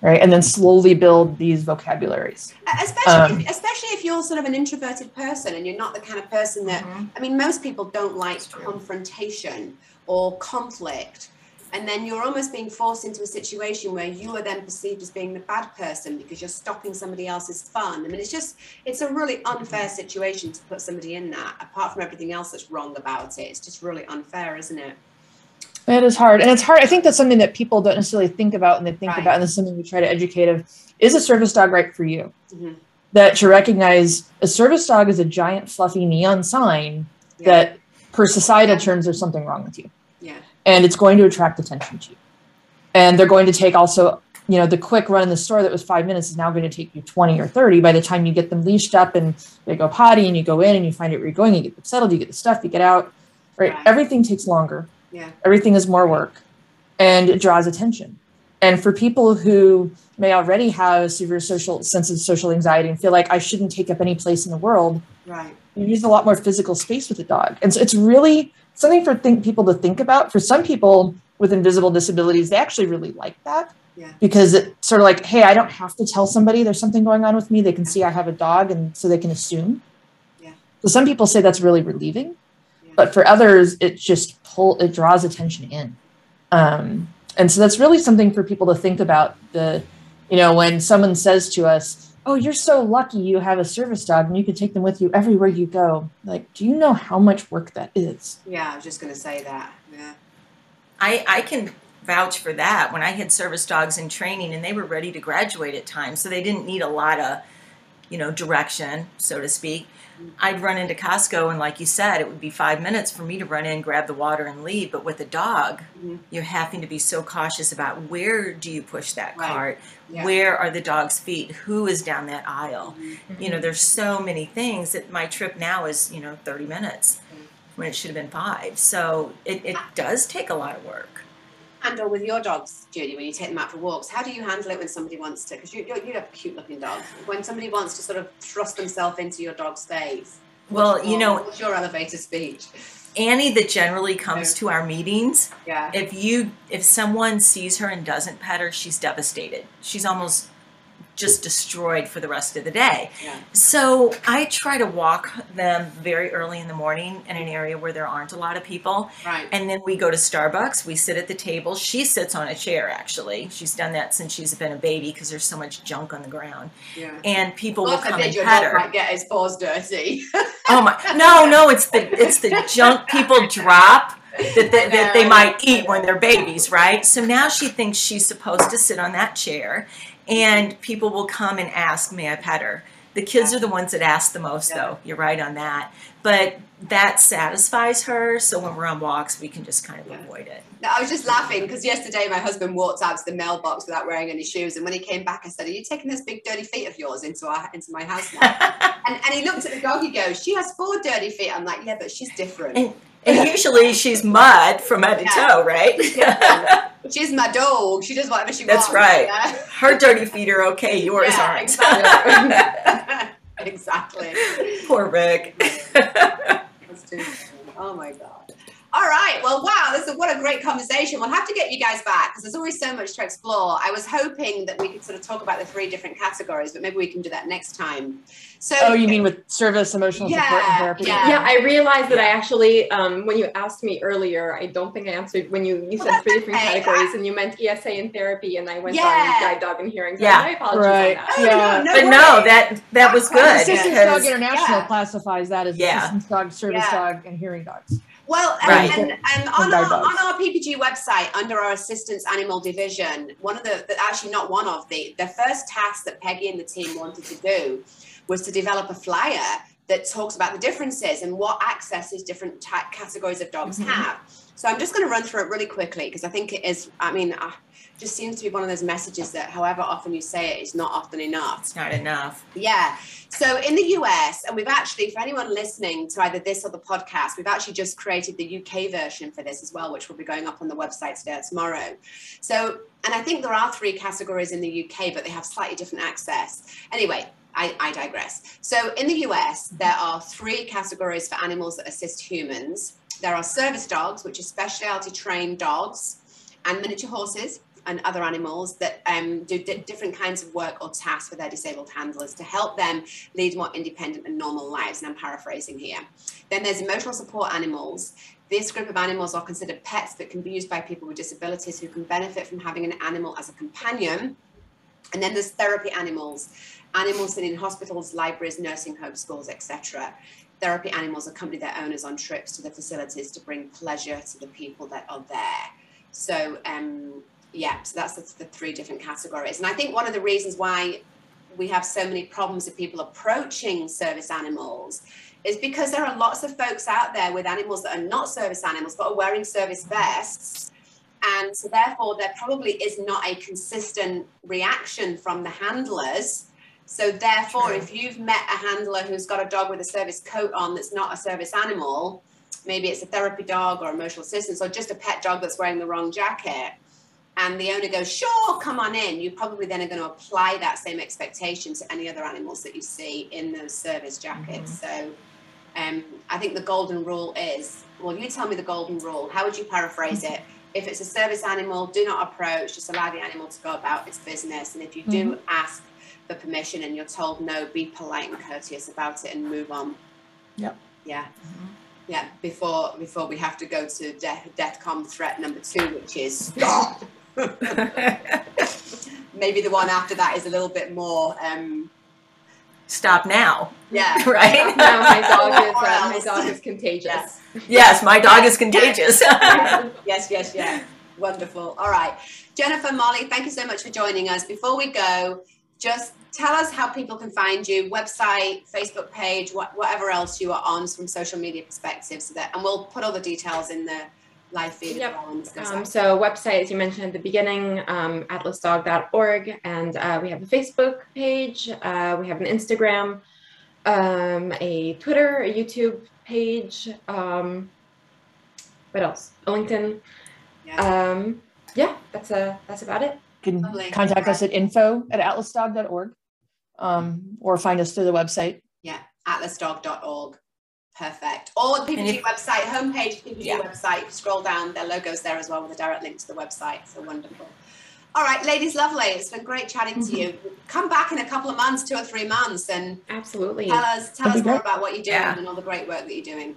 Right. And then slowly build these vocabularies. Especially, Um, if, especially if you're sort of an introverted person and you're not the kind of person that. Mhm. I mean, most people don't like confrontation or conflict, and then you're almost being forced into a situation where you are then perceived as being the bad person because you're stopping somebody else's fun. I mean, it's just it's a really unfair situation to put somebody in that. Apart from everything else that's wrong about it, it's just really unfair, isn't it? It is hard. And it's hard. I think that's something that people don't necessarily think about and they think Right. about, and this is something we try to educate of. Is a service dog right for you? Mhm. That to recognize a service dog is a giant fluffy neon sign Yeah. that per societal terms there's something wrong with you. And it's going to attract attention to you. And they're going to take also, you know, the quick run in the store that was five minutes is now going to take you 20 or 30 by the time you get them leashed up and they go potty and you go in and you find out where you're going, you get them settled, you get the stuff, you get out. Right. Right. Everything takes longer Yeah. everything is more work and it draws attention and for people who may already have severe social sense of social anxiety and feel like i shouldn't take up any place in the world Right. you use a lot more physical space with a dog and so it's really something for think people to think about for some people with invisible disabilities they actually really like that Yeah. because it's sort of like hey i don't have to tell somebody there's something going on with me they can see i have a dog and so they can assume Yeah. so some people say that's really relieving Yeah. but for others it just pull it draws attention in um, and so that's really something for people to think about the you know when someone says to us oh you're so lucky you have a service dog and you can take them with you everywhere you go like do you know how much work that is Yeah. I was just going to say that. Yeah. I, I can vouch for that. When I had service dogs in training and they were ready to graduate at times, so they didn't need a lot of, you know, direction, so to speak. I'd run into Costco and like you said, it would be five minutes for me to run in, grab the water and leave. But with a dog, Mhm. you're having to be so cautious about where do you push that Right. cart? Yeah. Where are the dog's feet? Who is down that aisle? Mhm. You know, there's so many things that my trip now is, you know, 30 minutes when it should have been five. So it, it does take a lot of work. Handle with your dogs, Judy, when you take them out for walks? How do you handle it when somebody wants to? Because you, you, you have a cute looking dog. When somebody wants to sort of thrust themselves into your dog's face. Well, you know, what's your elevator speech? Annie that generally comes to our meetings, Yeah. if you if someone sees her and doesn't pet her, she's devastated. She's almost just destroyed for the rest of the day. Yeah. So I try to walk them very early in the morning in an area where there aren't a lot of people. Right. And then we go to Starbucks. We sit at the table. She sits on a chair, actually. She's done that since she's been a baby because there's so much junk on the ground. Yeah. And people God will come and your pet her. might get his paws dirty. Oh my! No, no, it's the it's the junk people drop that, they, that they might eat when they're babies, right? So now she thinks she's supposed to sit on that chair, and people will come and ask, "May I pet her?" The kids are the ones that ask the most, Yeah. though. You're right on that. But that satisfies her. So when we're on walks, we can just kind of Yeah. avoid it. No, I was just laughing because yesterday my husband walked out to the mailbox without wearing any shoes, and when he came back, I said, "Are you taking those big dirty feet of yours into our into my house now?" and, and he looked at the dog. He goes, "She has four dirty feet." I'm like, "Yeah, but she's different. And- and usually she's mud from head to Yeah. toe, right? she's my dog. She does whatever she That's wants." That's right. yeah? Her dirty feet are okay. Yours Yeah, aren't. exactly. exactly. Poor Rick. That's too funny. Oh my god. All right. Well, wow. This is what a great conversation. We'll have to get you guys back because there's always so much to explore. I was hoping that we could sort of talk about the three different categories, but maybe we can do that next time. So, Oh, you mean with service, emotional support, Yeah, and therapy? yeah. Yeah, I realized that I actually, um, when you asked me earlier, I don't think I answered when you, you Well, said three different okay. categories and you meant ESA and therapy, and I went Yeah. on guide dog and hearing. So Yeah. my apologies Right. on that. Oh, Yeah. no, But no, that that was good. Assistance because- Dog International yeah. classifies that as Yeah. assistance dog, service Yeah. dog, and hearing dogs. Well, and, Right. and, and on, our, on our PPG website, under our assistance animal division, one of the, the actually not one of the, the first task that Peggy and the team wanted to do was to develop a flyer that talks about the differences and what accesses different ta- categories of dogs Mhm. have. So I'm just going to run through it really quickly because I think it is, I mean, uh, just seems to be one of those messages that however often you say it is not often enough. It's not enough. Yeah. So in the US, and we've actually, for anyone listening to either this or the podcast, we've actually just created the UK version for this as well, which will be going up on the website today or tomorrow. So, and I think there are three categories in the UK, but they have slightly different access. Anyway, I, I digress. So in the US, there are three categories for animals that assist humans. There are service dogs, which are specialty trained dogs, and miniature horses and other animals that um, do di- different kinds of work or tasks for their disabled handlers to help them lead more independent and normal lives. And I'm paraphrasing here. Then there's emotional support animals. This group of animals are considered pets that can be used by people with disabilities who can benefit from having an animal as a companion. And then there's therapy animals, animals in hospitals, libraries, nursing homes, schools, etc. Therapy animals accompany their owners on trips to the facilities to bring pleasure to the people that are there. So, um, yeah, so that's the, the three different categories. And I think one of the reasons why we have so many problems with people approaching service animals is because there are lots of folks out there with animals that are not service animals but are wearing service vests. And so, therefore, there probably is not a consistent reaction from the handlers. So, therefore, True. if you've met a handler who's got a dog with a service coat on that's not a service animal, maybe it's a therapy dog or emotional assistance or just a pet dog that's wearing the wrong jacket, and the owner goes, Sure, come on in, you probably then are going to apply that same expectation to any other animals that you see in those service jackets. Mm-hmm. So, um, I think the golden rule is well, you tell me the golden rule. How would you paraphrase it? Mm-hmm. If it's a service animal, do not approach, just allow the animal to go about its business. And if you do mm-hmm. ask for permission and you're told no, be polite and courteous about it and move on. Yep. Yeah. Yeah. Before before we have to go to death DEFCON threat number two, which is stop. Maybe the one after that is a little bit more um Stop now. yeah. Right? No, my dog is uh, my dog is contagious. Yes, my dog is contagious. yes, yes, yeah. Wonderful. All right. Jennifer, Molly, thank you so much for joining us. Before we go, just tell us how people can find you, website, Facebook page, what, whatever else you are on from social media perspective so that and we'll put all the details in the live feed Yep. as well. when Um, so website, as you mentioned at the beginning, um, atlasdog.org, and uh, we have a Facebook page, uh, we have an Instagram, um, a Twitter, a YouTube page. Um, what else? A LinkedIn. Yeah. Um, yeah, that's a that's about it. You can Lovely. contact us at info at atlasdog.org um, or find us through the website. Yeah, atlasdog.org. Perfect. Or the PPG if- website, homepage, PPG Yeah. website. Scroll down, their logo's there as well with a direct link to the website. So wonderful. All right, ladies, lovely. It's been great chatting to you. Mm-hmm. Come back in a couple of months, two or three months, and Absolutely. tell us tell That'd us more about what you're doing Yeah. and all the great work that you're doing.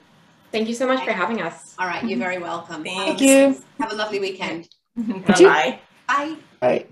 Thank you so much for having us. All right, you're mm-hmm. very welcome. Thank you. Have a lovely weekend. Bye bye. Bye. Right.